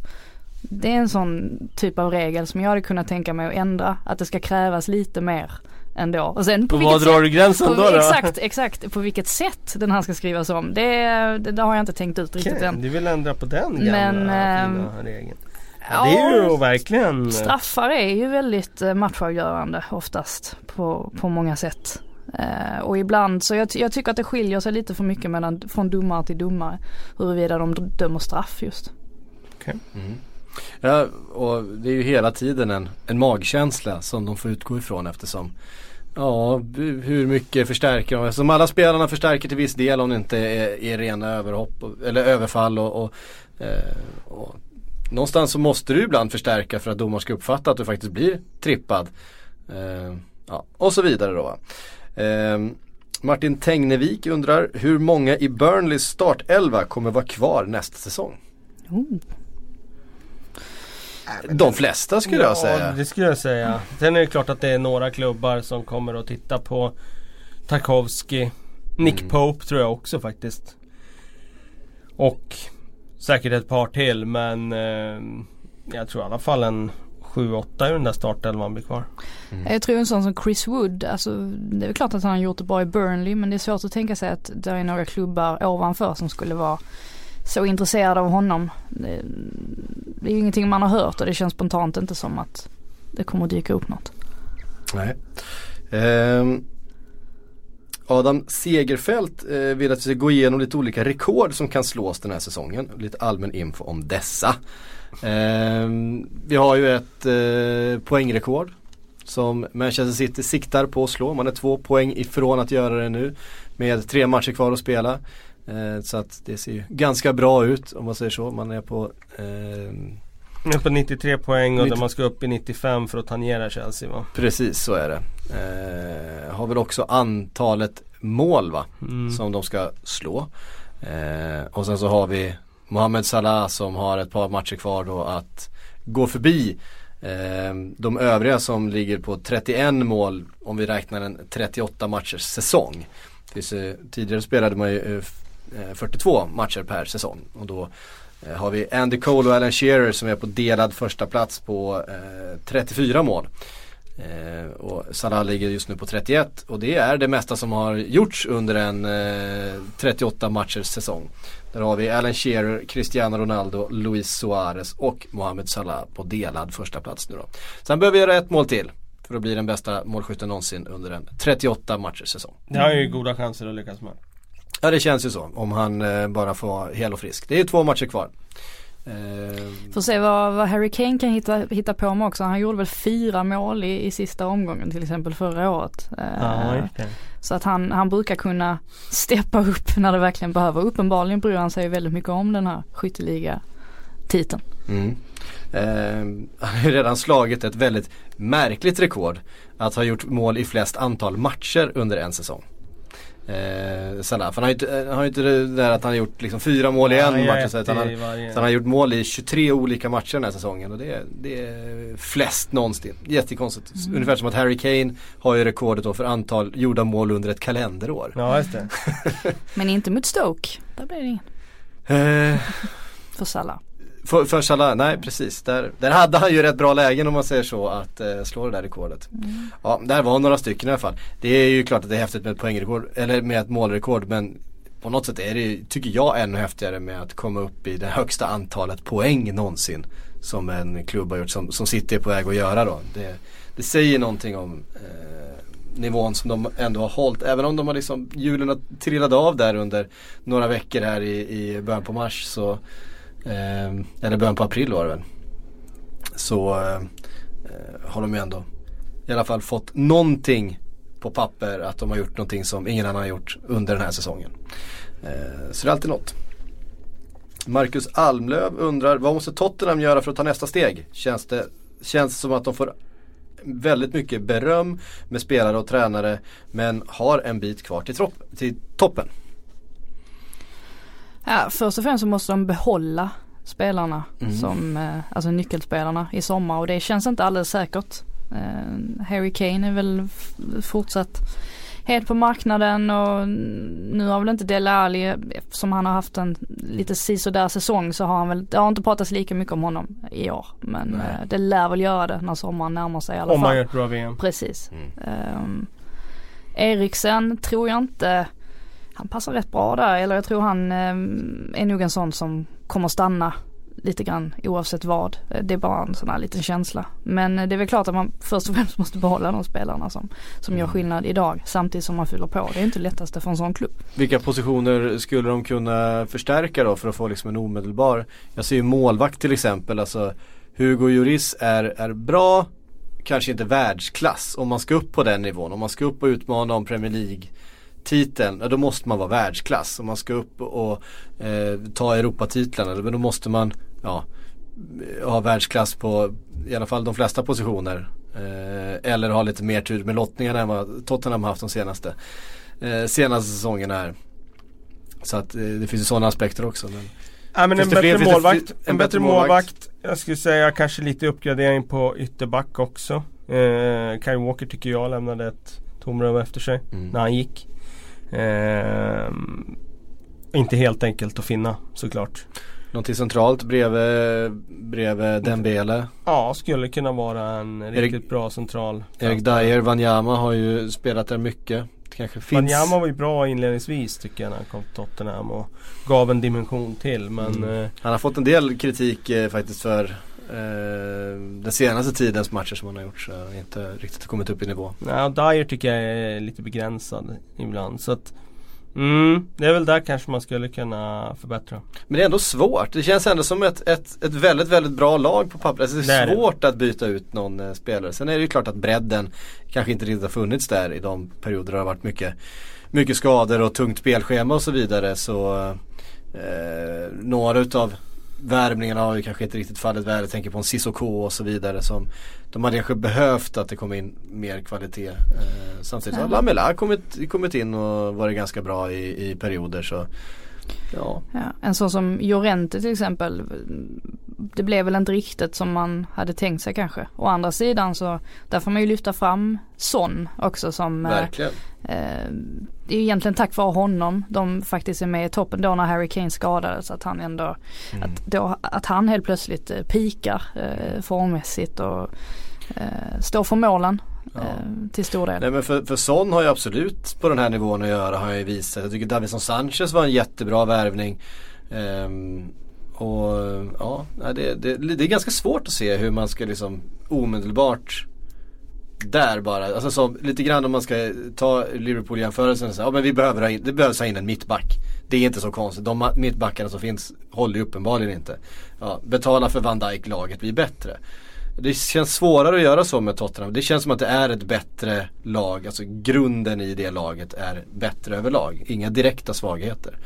C: Det är en sån typ av regel som jag hade kunnat tänka mig att ändra, att det ska krävas lite mer ändå. Och sen på vilket
B: vad drar du gränsen
C: på,
B: då? då?
C: Exakt, exakt. På vilket sätt den här ska skrivas om. Det, det, det har jag inte tänkt ut riktigt
B: Okej,
C: än.
B: du vill ändra på den gamla
C: Men,
B: fina
C: ehm,
B: regeln. Ja, det är ju verkligen...
C: Straffar är ju väldigt eh, matchavgörande oftast på, på många sätt. Eh, och ibland så jag, jag tycker att det skiljer sig lite för mycket mellan, från domare till domare. Huruvida de dömer straff just.
A: Mm. Ja, och det är ju hela tiden en, en magkänsla som de får utgå ifrån eftersom Ja, hur mycket förstärker de? Som alla spelarna förstärker till viss del om det inte är, är rena överhopp eller överfall och, och, eh, och Någonstans så måste du ibland förstärka för att domaren ska uppfatta att du faktiskt blir trippad. Eh, ja, och så vidare då. Eh, Martin Tengnevik undrar hur många i Burnleys startelva kommer vara kvar nästa säsong? Mm. De flesta skulle
B: ja,
A: jag säga.
B: det skulle jag säga. Sen är det klart att det är några klubbar som kommer att titta på Tarkovsky. Nick mm. Pope tror jag också faktiskt. Och säkert ett par till men eh, jag tror i alla fall en 7-8 i den där startelvan blir kvar.
C: Mm. Jag tror en sån som Chris Wood, alltså det är väl klart att han har gjort det bra i Burnley men det är svårt att tänka sig att det är några klubbar ovanför som skulle vara så intresserade av honom. Det, det är ju ingenting man har hört och det känns spontant inte som att det kommer att dyka upp något.
A: Nej. Eh, Adam Segerfält eh, vill att vi ska gå igenom lite olika rekord som kan slås den här säsongen. Lite allmän info om dessa. Eh, vi har ju ett eh, poängrekord som Manchester City siktar på att slå. Man är två poäng ifrån att göra det nu med tre matcher kvar att spela. Eh, så att det ser ju ganska bra ut om man säger så. Man är på
B: är på 93 poäng och 90... man ska upp i 95 för att tangera Chelsea va?
A: Precis så är det. Eh, har väl också antalet mål va? Mm. Som de ska slå. Eh, och sen så har vi Mohamed Salah som har ett par matcher kvar då att gå förbi eh, de övriga som ligger på 31 mål om vi räknar en 38 matchers säsong. tidigare spelade man ju Eh, 42 matcher per säsong och då eh, har vi Andy Cole och Alan Shearer som är på delad första plats på eh, 34 mål. Eh, och Salah ligger just nu på 31 och det är det mesta som har gjorts under en eh, 38 matchers säsong. Där har vi Alan Shearer, Cristiano Ronaldo, Luis Suarez och Mohamed Salah på delad första plats nu då. Sen behöver vi göra ett mål till för att bli den bästa målskytten någonsin under en 38 matchers säsong.
B: Det har ju goda chanser att lyckas med.
A: Ja det känns ju så om han eh, bara får vara hel och frisk. Det är två matcher kvar.
C: Eh, Får se vad, vad Harry Kane kan hitta, hitta på med också. Han gjorde väl fyra mål i, i sista omgången till exempel förra året.
B: Ja, eh,
C: så att han, han brukar kunna steppa upp när det verkligen behöver. Uppenbarligen bryr han sig väldigt mycket om den här skytteliga titeln. Mm.
A: Eh, han har ju redan slagit ett väldigt märkligt rekord. Att ha gjort mål i flest antal matcher under en säsong. Eh, Salah. För han har ju inte, han har inte det där att han har gjort liksom fyra mål i en match. Så han, har, så han har gjort mål i 23 olika matcher den här säsongen. Och det, är, det är flest någonsin. Jättekonstigt. Mm. Ungefär som att Harry Kane har ju rekordet då för antal gjorda mål under ett kalenderår.
B: Ja just det. [laughs]
C: Men inte mot Stoke. Där blir det ingen. Eh. för Salah.
A: För, för Salah, nej precis. Där, där hade han ju rätt bra lägen om man säger så att eh, slå det där rekordet. Mm. Ja, där var några stycken i alla fall. Det är ju klart att det är häftigt med ett poängrekord, eller med ett målrekord men på något sätt är det, tycker jag, ännu häftigare med att komma upp i det högsta antalet poäng någonsin. Som en klubb har gjort, som, som City är på väg att göra då. Det, det säger någonting om eh, nivån som de ändå har hållit. Även om de har liksom, hjulen har trillat av där under några veckor här i, i början på mars så Eh, eller början på april var det väl. Så eh, har de ju ändå i alla fall fått någonting på papper att de har gjort någonting som ingen annan har gjort under den här säsongen. Eh, så det är alltid något. Marcus Almlöv undrar vad måste Tottenham göra för att ta nästa steg? Känns det känns som att de får väldigt mycket beröm med spelare och tränare men har en bit kvar till, tropp, till toppen.
C: Ja, först och främst så måste de behålla spelarna mm. som, eh, alltså nyckelspelarna i sommar och det känns inte alldeles säkert. Eh, Harry Kane är väl fortsatt het på marknaden och nu har väl inte Dele Alli, eftersom han har haft en lite sisådär säsong så har han väl, det har inte pratats lika mycket om honom i år. Men Nej. Eh, det lär väl göra det när sommaren närmar sig i alla
B: fall. Om
C: man
B: gör ett bra VM.
C: Precis. Mm. Um, Eriksen tror jag inte han passar rätt bra där. Eller jag tror han eh, är nog en sån som kommer stanna lite grann oavsett vad. Det är bara en sån här liten känsla. Men det är väl klart att man först och främst måste behålla de spelarna som, som gör mm. skillnad idag samtidigt som man fyller på. Det är inte lättaste för en sån klubb.
A: Vilka positioner skulle de kunna förstärka då för att få liksom en omedelbar, jag ser ju målvakt till exempel, alltså Hugo Lloris är, är bra, kanske inte världsklass. Om man ska upp på den nivån, om man ska upp och utmana om Premier League titeln, då måste man vara världsklass. Om man ska upp och eh, ta Europatitlarna, då måste man ja, ha världsklass på i alla fall de flesta positioner. Eh, eller ha lite mer tur med lottningarna än vad Tottenham haft de senaste, eh, senaste säsongerna här. Så att eh, det finns ju sådana aspekter också. Men...
B: Ja, men en bättre, fler, målvakt, en, en bättre målvakt. målvakt. Jag skulle säga kanske lite uppgradering på ytterback också. Eh, Kyle Walker tycker jag lämnade ett tomrum efter sig mm. när han gick. Eh, inte helt enkelt att finna såklart.
A: Någonting centralt bredvid, bredvid Dembele?
B: Ja, skulle kunna vara en Erik, riktigt bra central.
A: Erik Dyer, Wanyama har ju spelat där mycket. Det kanske finns.
B: Wanyama var ju bra inledningsvis tycker jag när han kom till Tottenham och gav en dimension till. Men, mm. eh,
A: han har fått en del kritik eh, faktiskt för den senaste tidens matcher som han har gjort. Så inte riktigt kommit upp i nivå.
B: Nej, Dyer tycker jag är lite begränsad ibland. Så att Mm, det är väl där kanske man skulle kunna förbättra.
A: Men det är ändå svårt. Det känns ändå som ett, ett, ett väldigt, väldigt bra lag på pappret. Alltså det är, det är svårt det. att byta ut någon eh, spelare. Sen är det ju klart att bredden kanske inte riktigt har funnits där i de perioder det har varit mycket, mycket skador och tungt spelschema och så vidare. Så eh, några utav värvningarna har ju kanske inte riktigt fallit väl. Jag tänker på en Cissoko och så vidare som de hade kanske behövt att det kom in mer kvalitet. Eh, samtidigt har Lamela kommit, kommit in och varit ganska bra i, i perioder så
C: Ja. ja. En sån som Jorente till exempel. Det blev väl inte riktigt som man hade tänkt sig kanske. Å andra sidan så där får man ju lyfta fram Son också som
A: eh, Verkligen.
C: Eh, det är egentligen tack vare honom de faktiskt är med i toppen då när Harry Kane skadades. Att han ändå, mm. att, då, att han helt plötsligt eh, pikar eh, formmässigt och eh, står för målen. Ja. Eh, till stor del.
A: Nej men för, för Son har ju absolut på den här nivån att göra har jag ju visat. Jag tycker Davison Sanchez var en jättebra värvning. Um, och ja, det, det, det, är ganska svårt att se hur man ska liksom omedelbart där bara, alltså så, lite grann om man ska ta Liverpool-jämförelsen ja men vi behöver ha in, det behövs ha in en mittback. Det är inte så konstigt, de mittbackarna som finns håller ju uppenbarligen inte. Ja, betala för Van Dijk, laget blir bättre. Det känns svårare att göra så med Tottenham. Det känns som att det är ett bättre lag. Alltså grunden i det laget är bättre överlag. Inga direkta svagheter.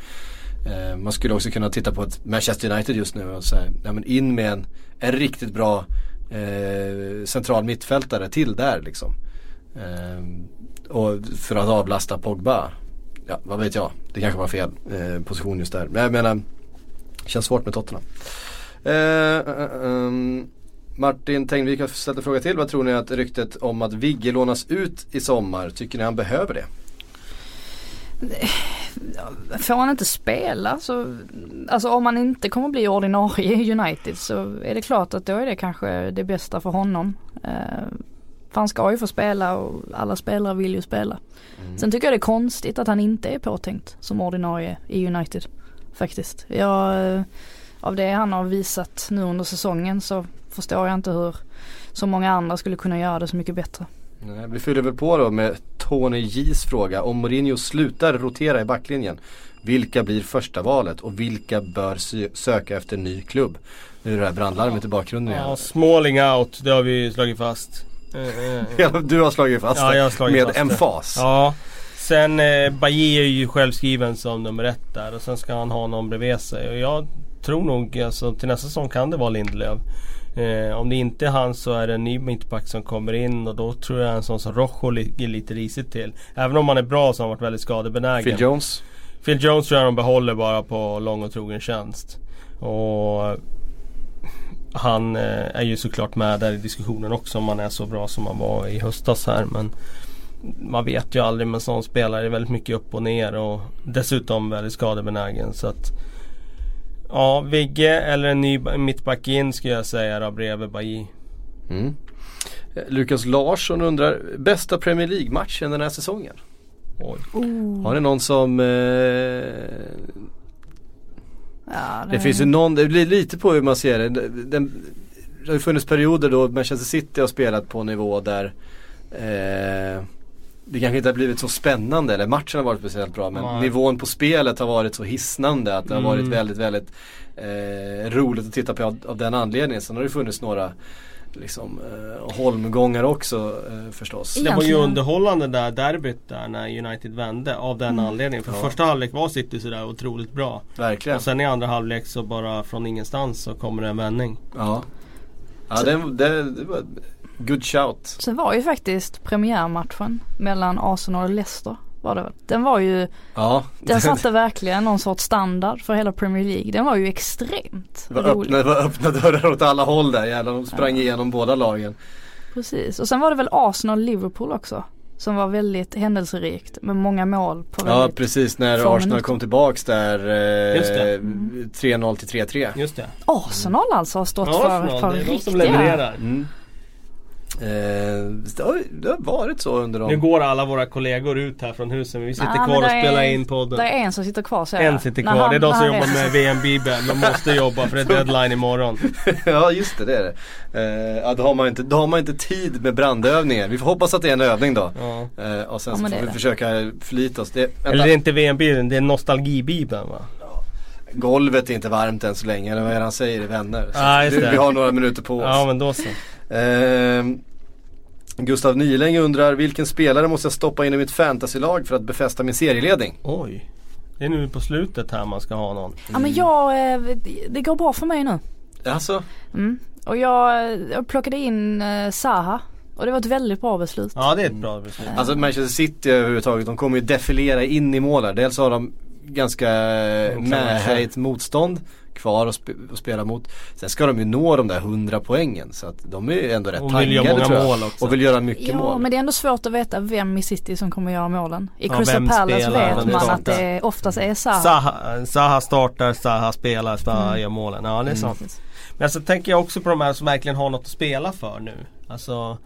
A: Eh, man skulle också kunna titta på ett Manchester United just nu och säga, ja men in med en, en riktigt bra eh, central mittfältare till där liksom. Eh, och för att avlasta Pogba. Ja, vad vet jag. Det kanske var fel eh, position just där. Men jag menar, det känns svårt med Tottenham. Um, Martin Tengvik har ställt en fråga till. Vad tror ni att ryktet om att Vigge lånas ut i sommar, tycker ni han behöver det? [sighs]
C: Får han inte spela så, alltså om han inte kommer bli ordinarie i United så är det klart att då är det kanske det bästa för honom. Uh, för han ska ju få spela och alla spelare vill ju spela. Mm. Sen tycker jag det är konstigt att han inte är påtänkt som ordinarie i United. Faktiskt. Jag, eh, av det han har visat nu under säsongen så förstår jag inte hur så många andra skulle kunna göra det så mycket bättre.
A: Nej, vi fyller väl på då med Tony J's fråga. Om Mourinho slutar rotera i backlinjen, vilka blir första valet och vilka bör söka efter ny klubb? Nu är det här brandlarmet i bakgrunden
B: igen. Ja, Smalling out, det har vi slagit fast. [laughs]
A: du har slagit fast
B: ja, jag har slagit
A: med
B: fast
A: emfas.
B: Det. Ja. Sen eh, Bajé är ju självskriven som nummer ett där och sen ska han ha någon bredvid sig. Och jag tror nog alltså till nästa säsong kan det vara Lindelöf. Eh, om det inte är han så är det en ny mittback som kommer in och då tror jag en sån som Rojo ligger lite risigt till. Även om han är bra så har han varit väldigt skadebenägen.
A: Phil Jones?
B: Phil Jones tror jag de behåller bara på lång och trogen tjänst. Och han eh, är ju såklart med där i diskussionen också om han är så bra som han var i höstas här. Men man vet ju aldrig med en sån spelare. Det är väldigt mycket upp och ner och dessutom väldigt skadebenägen. Så att Ja, Vigge eller en ny mittback in skulle jag säga då bredvid Bailly.
A: Mm. Eh, Lukas Larsson undrar, bästa Premier League-matchen den här säsongen? Oj. Oh. Har ni någon som... Eh... Ja, det... det finns ju någon, det blir lite på hur man ser det. Den, det har ju funnits perioder då Manchester City har spelat på en nivå där eh, det kanske inte har blivit så spännande eller matchen har varit speciellt bra men
B: Nej.
A: nivån på spelet har varit så hisnande att det har varit
B: Mm.
A: väldigt väldigt eh, roligt att titta på av, av den anledningen. Sen har det funnits några liksom eh, holmgångar också eh, förstås.
B: Det var ju underhållande där derbyt där när United vände av den anledningen. För
A: Ja.
B: första halvlek var City sådär otroligt bra.
A: Verkligen.
B: Och sen i andra halvlek så bara från ingenstans så kommer det en vändning.
A: Ja, ja det, det, det var good shout.
C: Sen var ju faktiskt premiärmatchen mellan Arsenal och Leicester var det väl. Den var ju,
A: Ja,
C: den satte [laughs] verkligen någon sorts standard för hela Premier League. Den var ju extremt
A: det var,
C: rolig.
A: öppna, det var öppna dörrar åt alla håll där. Jävlar, de sprang igenom båda lagen.
C: Precis. Och sen var det väl Arsenal-Liverpool också. Som var väldigt händelserikt med många mål på
A: Ja precis när Arsenal
C: minuter.
A: kom tillbaks där eh,
B: Just det.
A: 3-0 till 3-3.
B: Just det.
C: Arsenal alltså har stått för
B: Arsenal,
C: par
B: det är de
C: riktiga
B: som levererar.
A: Mm. Eh, det, har, det har varit så under
B: Nu
A: dem.
B: går alla våra kollegor ut här från husen. Vi sitter
C: men
B: kvar och spelar in podden.
C: Det är en som sitter kvar säger
B: En
C: jag.
B: sitter
C: När
B: kvar.
C: han-
B: det är de som jobbar med
C: reser.
B: VM-bibeln. De måste jobba för det är [laughs] deadline imorgon. [laughs]
A: ja just det, det är det. Eh, ja, då, har man inte, då har man inte tid med brandövningar. Vi får hoppas att det är en övning då.
B: Ja.
A: Eh, och sen
C: Ja,
A: så får vi
C: det.
A: försöka förlita oss. Det, vänta.
B: Eller det är inte VM-bibeln, det är nostalgibibeln va?
A: Golvet är inte varmt än så länge, eller vad är det han säger i Vänner?
B: Det.
A: vi har några minuter på oss.
B: Ja men då så.
A: Eh, Gustav Niläng undrar, vilken spelare måste jag stoppa in i mitt fantasylag för att befästa min serieledning?
B: Oj. Det är nu på slutet här man ska ha någon.
C: Ja men jag, eh, det går bra för mig nu.
A: Alltså,
C: Mm. Och jag, jag plockade in eh, Zaha. Och det var ett väldigt bra beslut.
B: Ja det är ett bra beslut.
A: alltså Manchester City överhuvudtaget, de kommer ju defilera in i mål här. Dels har de ganska
B: kan
A: mähärigt motstånd kvar att, sp- att spela mot. Sen ska de ju nå de där 100 poängen så att de är ju ändå rätt
B: Och vill göra
A: taggade
B: många
A: tror jag.
B: mål också.
A: Och vill göra mycket
C: Ja
A: mål.
C: men det är ändå svårt att veta vem i City som kommer göra målen. I
B: Ja,
C: Crystal Palace vet man
B: startar.
C: att det oftast är Zaha.
B: Zaha, Zaha startar, Zaha spelar, Zaha
C: Mm.
B: gör målen. Ja det är sant.
C: Precis.
B: Men så tänker jag också på de här som verkligen har något att spela för nu. Alltså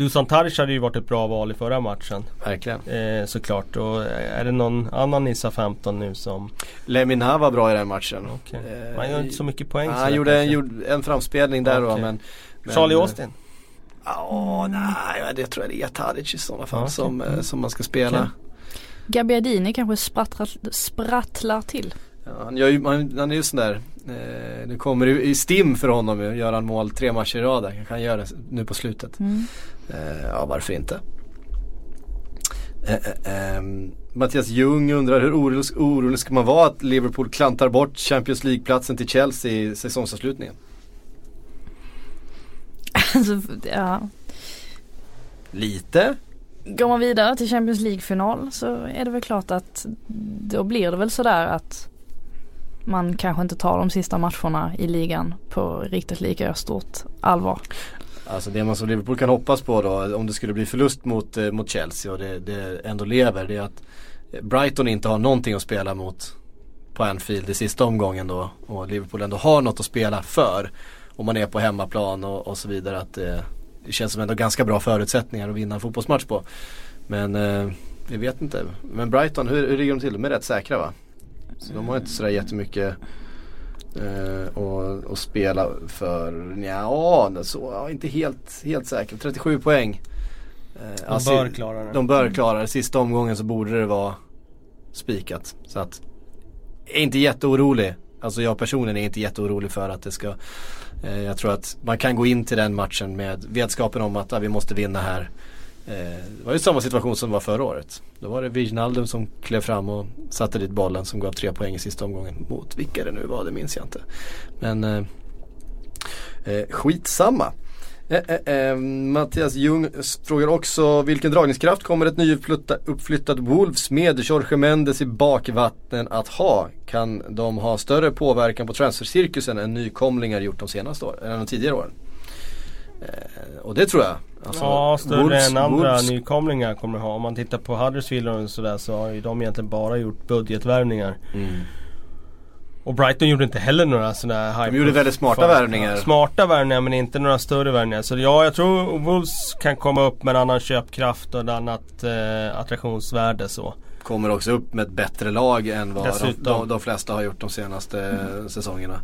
B: Dusan Taric hade ju varit ett bra val i förra matchen.
A: Verkligen.
B: Eh, såklart. Och är det någon annan Nissa 15 nu som...
A: Lemina var bra i den matchen.
B: Okej.
A: Eh,
B: Han gör inte så mycket poäng.
A: Han gjorde en, gjorde en framspelning där då
B: Okej.
A: men, men
B: Charlie Austin.
A: Ja, nej det tror jag det är Tadic i sådana fall
B: okej.
A: som, eh, som man ska spela.
B: Okej.
C: Gabbiadini kanske sprattlar, sprattlar till.
A: Ja, han, gör ju, han, han är ju sån där, eh, det kommer i, i stim för honom ju, gör han mål tre matcher i rad. Kanske han gör det nu på slutet.
C: Mm.
A: Eh, ja varför inte. Eh, eh, ehm, Mattias Ljung undrar hur orolig, orolig ska man vara att Liverpool klantar bort Champions League-platsen till Chelsea i säsongsavslutningen?
C: Alltså, ja.
A: Lite.
C: Går man vidare till Champions League-final så är det väl klart att då blir det väl sådär att man kanske inte tar de sista matcherna i ligan på riktigt lika stort allvar.
A: Alltså det man som Liverpool kan hoppas på då om det skulle bli förlust mot, eh, mot Chelsea och det, det ändå lever det är att Brighton inte har någonting att spela mot på Anfield i sista omgången då och Liverpool ändå har något att spela för om man är på hemmaplan och, och så vidare att eh, det känns som ändå ganska bra förutsättningar att vinna en fotbollsmatch på. Men eh, vi vet inte. Men Brighton, hur, hur ligger de till? De är rätt säkra va? Så de har inte sådär jättemycket eh, och, och spela för, ja, så, ja inte helt, helt säkert. 37 poäng. Eh,
B: De
A: alltså,
B: bör klara det.
A: de bör klara det. Sista omgången så borde det vara spikat. Så att, är inte jätteorolig. Alltså jag personligen är inte jätteorolig för att det ska eh, Jag tror att man kan gå in till den matchen med vetskapen om att ah, vi måste vinna här. Eh, det var ju samma situation som var förra året. Då var det Wijnaldum som klev fram och satte dit bollen som gav tre poäng i sista omgången. Mot vilka det nu var, det minns jag inte. Men eh, eh skitsamma. Eh, eh, eh, Mattias Ljung frågar också vilken dragningskraft kommer ett nyuppflyttat Wolves med Jorge Mendes i bakvattnen att ha? Kan de ha större påverkan på transfercirkusen än nykomlingar gjort de senaste åren, än de tidigare åren? Eh, och det tror jag. Alltså,
B: ja, större
A: Wolves-
B: än andra
A: Wolves-
B: nykomlingar kommer ha. Om man tittar på Huddersfield och sådär så har ju de egentligen bara gjort budgetvärvningar.
A: Mm.
B: Och Brighton gjorde inte heller några sådana här
A: De gjorde väldigt smarta värvningar.
B: Smarta värvningar men inte några större värvningar. Så ja, jag tror Wolves kan komma upp med en annan köpkraft och ett annat eh, attraktionsvärde så.
A: Kommer också upp med ett bättre lag än vad de, de, de flesta har gjort de senaste
C: Mm.
A: säsongerna.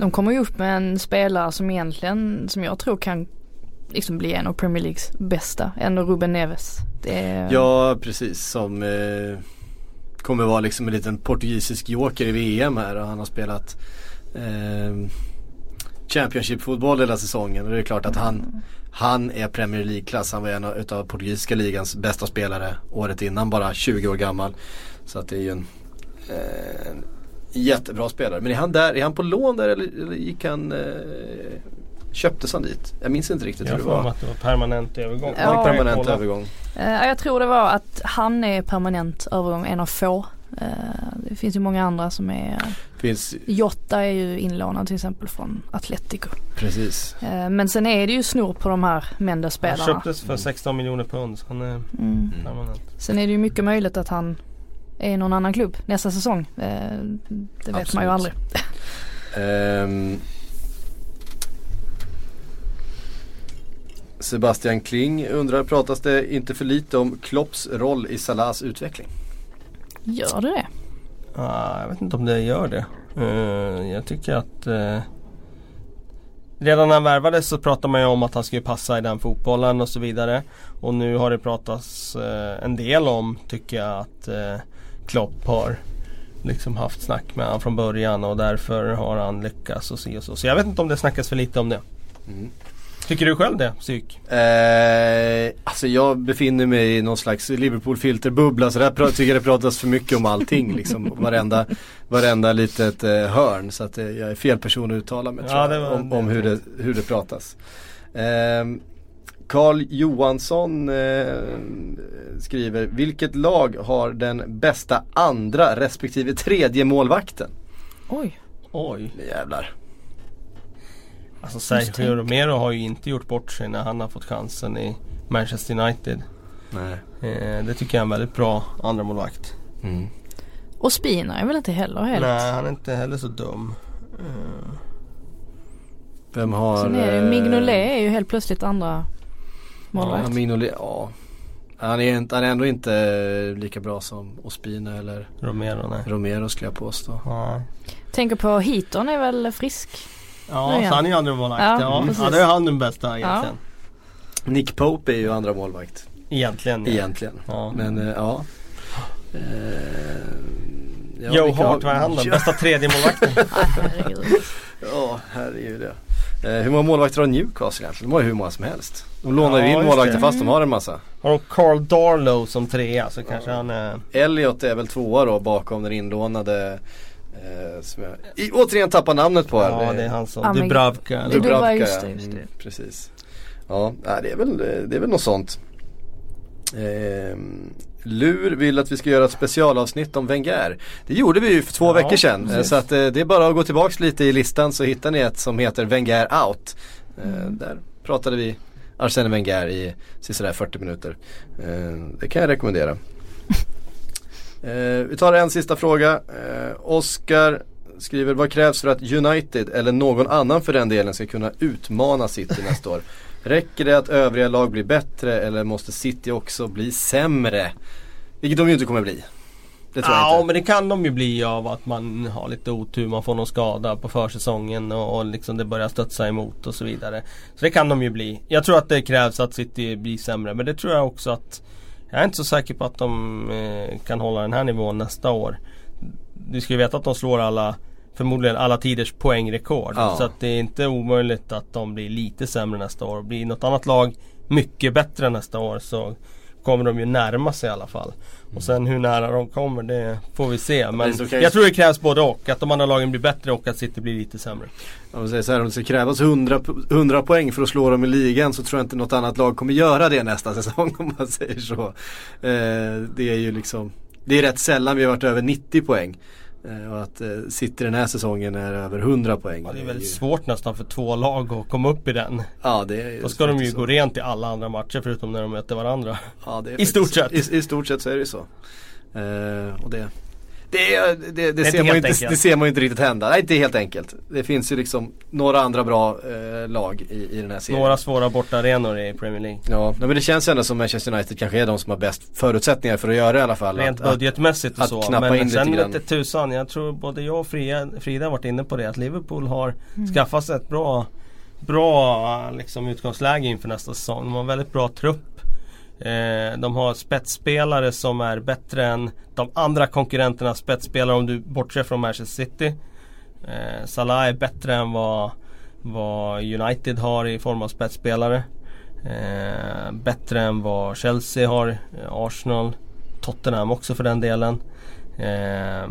C: De kommer ju upp med en spelare som egentligen, som jag tror kan liksom bli en av Premier Leagues bästa. Ändå Ruben Neves.
A: Är... Ja precis som eh, kommer vara liksom en liten portugisisk joker i VM här och han har spelat eh, Championship-fotboll hela säsongen och det är klart att han han är Premier League-klass. Han var en av portugisiska ligans bästa spelare året innan, bara 20 år gammal. Så att det är ju en, eh, jättebra spelare. Men är han där, är han på lån där eller, eller gick han eh, Köptes han dit? Jag minns inte riktigt
B: jag
A: hur det var.
B: att det var permanent övergång.
A: Ja. Permanent övergång.
C: Uh, jag tror det var att han är permanent övergång, en av få. Uh, det finns ju många andra som är
A: finns...
C: Jotta är ju inlånad till exempel från Atletico.
A: Precis.
C: Uh, men sen är det ju snor på de här Mendes-spelarna.
B: Han köptes för 16 miljoner pund. Så han är mm. permanent.
C: Sen är det ju mycket möjligt att han är i någon annan klubb nästa säsong. det vet Absolut. man ju aldrig. um,
A: Sebastian Kling undrar, pratas det inte för lite om Klopps roll i Salahs utveckling?
C: Gör det det?
B: Ah, jag vet inte om det gör det. Uh, jag tycker att uh, Redan när han värvades så pratade man ju om att han skulle passa i den fotbollen och så vidare. Och nu har det pratats uh, en del om, tycker jag, att uh, Klopp har liksom haft snack med honom från början och därför har han lyckats och så och så. Så jag vet inte om det snackas för lite om det. Mm. Tycker du själv det, Psyk?
A: Eh, alltså jag befinner mig i någon slags Liverpool-filterbubbla så där tycker jag det pratas för mycket om allting liksom. Varenda, varenda litet eh, hörn. Så att eh, jag är fel person att uttala mig ja, jag, om, om hur, det, hur det pratas. Karl eh, Johansson eh, skriver, vilket lag har den bästa andra respektive tredje målvakten?
C: Oj.
B: Oj.
A: Jävlar.
B: Alltså Sergio Romero har ju inte gjort bort sig när han har fått chansen i Manchester United.
A: Nej.
B: Eh, det tycker jag är en väldigt bra andra målvakt. Mm.
C: Och Spina är väl inte heller helt...
B: Nej, han är inte heller så dum. Eh.
A: Vem har...
C: Sen är det, eh, Mignolet är ju helt plötsligt andra målvakt.
A: Ja, Mignolet, ja. Han är, inte, han är ändå inte lika bra som Ospina eller
B: Romero, nej.
A: Romero skulle jag påstå. Ja.
C: Tänker på Heaton är väl frisk?
B: Ja, så han är ju andra målvakt. Ja, ja, ja, då är han den bästa egentligen.
A: Ja. Nick Pope är ju andra målvakt.
B: Egentligen.
A: Ja. Egentligen. Ja. Men uh, ja. Uh,
B: ja Joe Hart, vad är han då? Bästa tredje målvakten. [laughs]
A: ja, herregud ja. Uh, hur många målvakter har Newcastle egentligen? De har ju hur många som helst. De lånar ju in målvakter fast de har en massa.
B: Har de Carl Darlow som trea så kanske han är...
A: Elliot är väl tvåa då bakom den inlånade Eh, som jag i, återigen tappar namnet på
B: här. Ja det är han som, ah, Dubravka.
C: Dubravka, just det, just
A: det. Mm, precis. Ja, det är väl, det är väl något sånt. Eh, Lur vill att vi ska göra ett specialavsnitt om Wenger. Det gjorde vi ju för två ja, veckor sedan. Precis. Så att eh, det är bara att gå tillbaks lite i listan så hittar ni ett som heter Wenger out. Eh, mm. Där pratade vi Arsene Wenger i sådär 40 minuter. Eh, det kan jag rekommendera. [laughs] Eh, vi tar en sista fråga. Eh, Oskar skriver, vad krävs för att United eller någon annan för den delen ska kunna utmana City nästa år? Räcker det att övriga lag blir bättre eller måste City också bli sämre? Vilket de ju inte kommer bli.
B: Det tror ja, jag inte. men det kan de ju bli av att man har lite otur, man får någon skada på försäsongen och, och liksom det börjar studsa emot och så vidare. Så det kan de ju bli. Jag tror att det krävs att City blir sämre men det tror jag också att jag är inte så säker på att de eh, kan hålla den här nivån nästa år. Du ska ju veta att de slår alla Förmodligen alla tiders poängrekord. Ja. Så att det är inte omöjligt att de blir lite sämre nästa år. Blir något annat lag mycket bättre nästa år så kommer de ju närma sig i alla fall. Mm. Och sen hur nära de kommer det får vi se. Men jag tror det krävs både och. Att de andra lagen blir bättre och att City blir lite sämre.
A: Om, säger så här, om det ska krävas 100, 100 poäng för att slå dem i ligan så tror jag inte något annat lag kommer göra det nästa [laughs] säsong om man säger så. Eh, det är ju liksom Det är rätt sällan vi har varit över 90 poäng. Eh, och att eh, City den här säsongen är över 100 poäng.
B: Ja, det är väldigt ju... svårt nästan för två lag att komma upp i den.
A: Ja, det är
B: Då ska de ju så. gå rent i alla andra matcher förutom när de möter varandra. Ja, I stort sett.
A: I, I, stort sett så är det så. Eh, och det, det, det, det, ser man inte, det ser man ju inte riktigt hända. Nej, inte helt enkelt. Det finns ju liksom några andra bra eh, lag i, i den här serien.
B: Några svåra bortaarenor i Premier League.
A: Ja, men det känns ändå som Manchester United kanske är de som har bäst förutsättningar för att göra det i alla fall.
B: Rent att, budgetmässigt och så. men in sen lite tusan, jag tror både jag och Frida, Frida har varit inne på det. Att Liverpool har mm. skaffat sig ett bra bra liksom, utgångsläge inför nästa säsong. De har en väldigt bra trupp. Eh, de har spetsspelare som är bättre än de andra konkurrenternas spetsspelare om du bortser från Manchester City. Eh, Salah är bättre än vad, vad United har i form av spetsspelare. Eh, bättre än vad Chelsea har, eh, Arsenal, Tottenham också för den delen. Eh,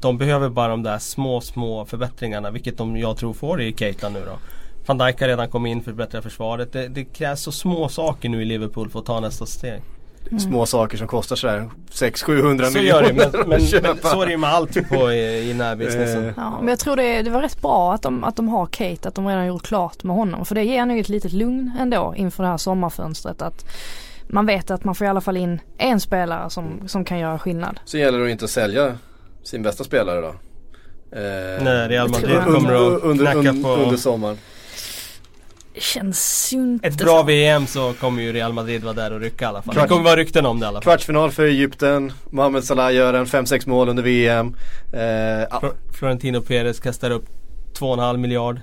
B: de behöver bara de där små, små förbättringarna vilket de jag tror får i Keita nu då. Van Dijk har redan kommit in för att förbättra försvaret. Det, det, krävs så små saker nu i Liverpool för att ta nästa steg.
A: Mm. Små saker som kostar sådär 600-700
B: miljoner. Det, men, men, men, så är det ju med allt på i, i närbusinessen.
C: Eh. ja, men jag tror det, det var rätt bra att de, att de har Kate, att de redan gjort klart med honom. För det ger nog ett litet lugn ändå inför det här sommarfönstret. Att man vet att man får i alla fall in en spelare som, som kan göra skillnad.
A: Så gäller det att inte sälja sin bästa spelare då?
B: Eh, Nej, Real Madrid kommer att under, knacka
A: på... Under sommaren.
C: Känns ju inte
B: Ett bra så. VM så kommer ju Real Madrid vara där och rycka i alla fall. Kvart, det kommer vara rykten om det i alla fall.
A: Kvartsfinal för Egypten. Mohamed Salah gör en 5-6 mål under VM.
B: Eh, ja. Florentino Perez kastar upp 2,5 miljard.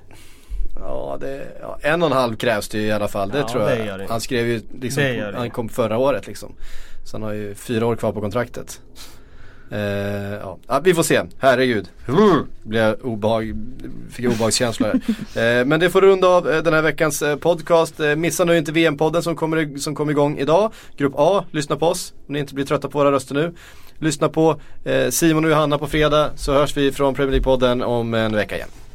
A: Ja, det, ja, en och en halv krävs det ju i alla fall. Det ja, tror jag. Det det. Han skrev ju liksom, han kom förra året liksom. Så han har ju fyra år kvar på kontraktet. Uh, ja. ja. vi får se. Herregud. Blev obehag, fick obehagskänslor. uh, [laughs] men det får runda av uh, den här veckans podcast. missa nu inte VM-podden som kommer, som kommer igång idag. Grupp A, lyssna på oss om ni inte blir trötta på våra röster nu. Lyssna på Simon och Johanna på fredag så hörs vi från Premier League-podden om en vecka igen.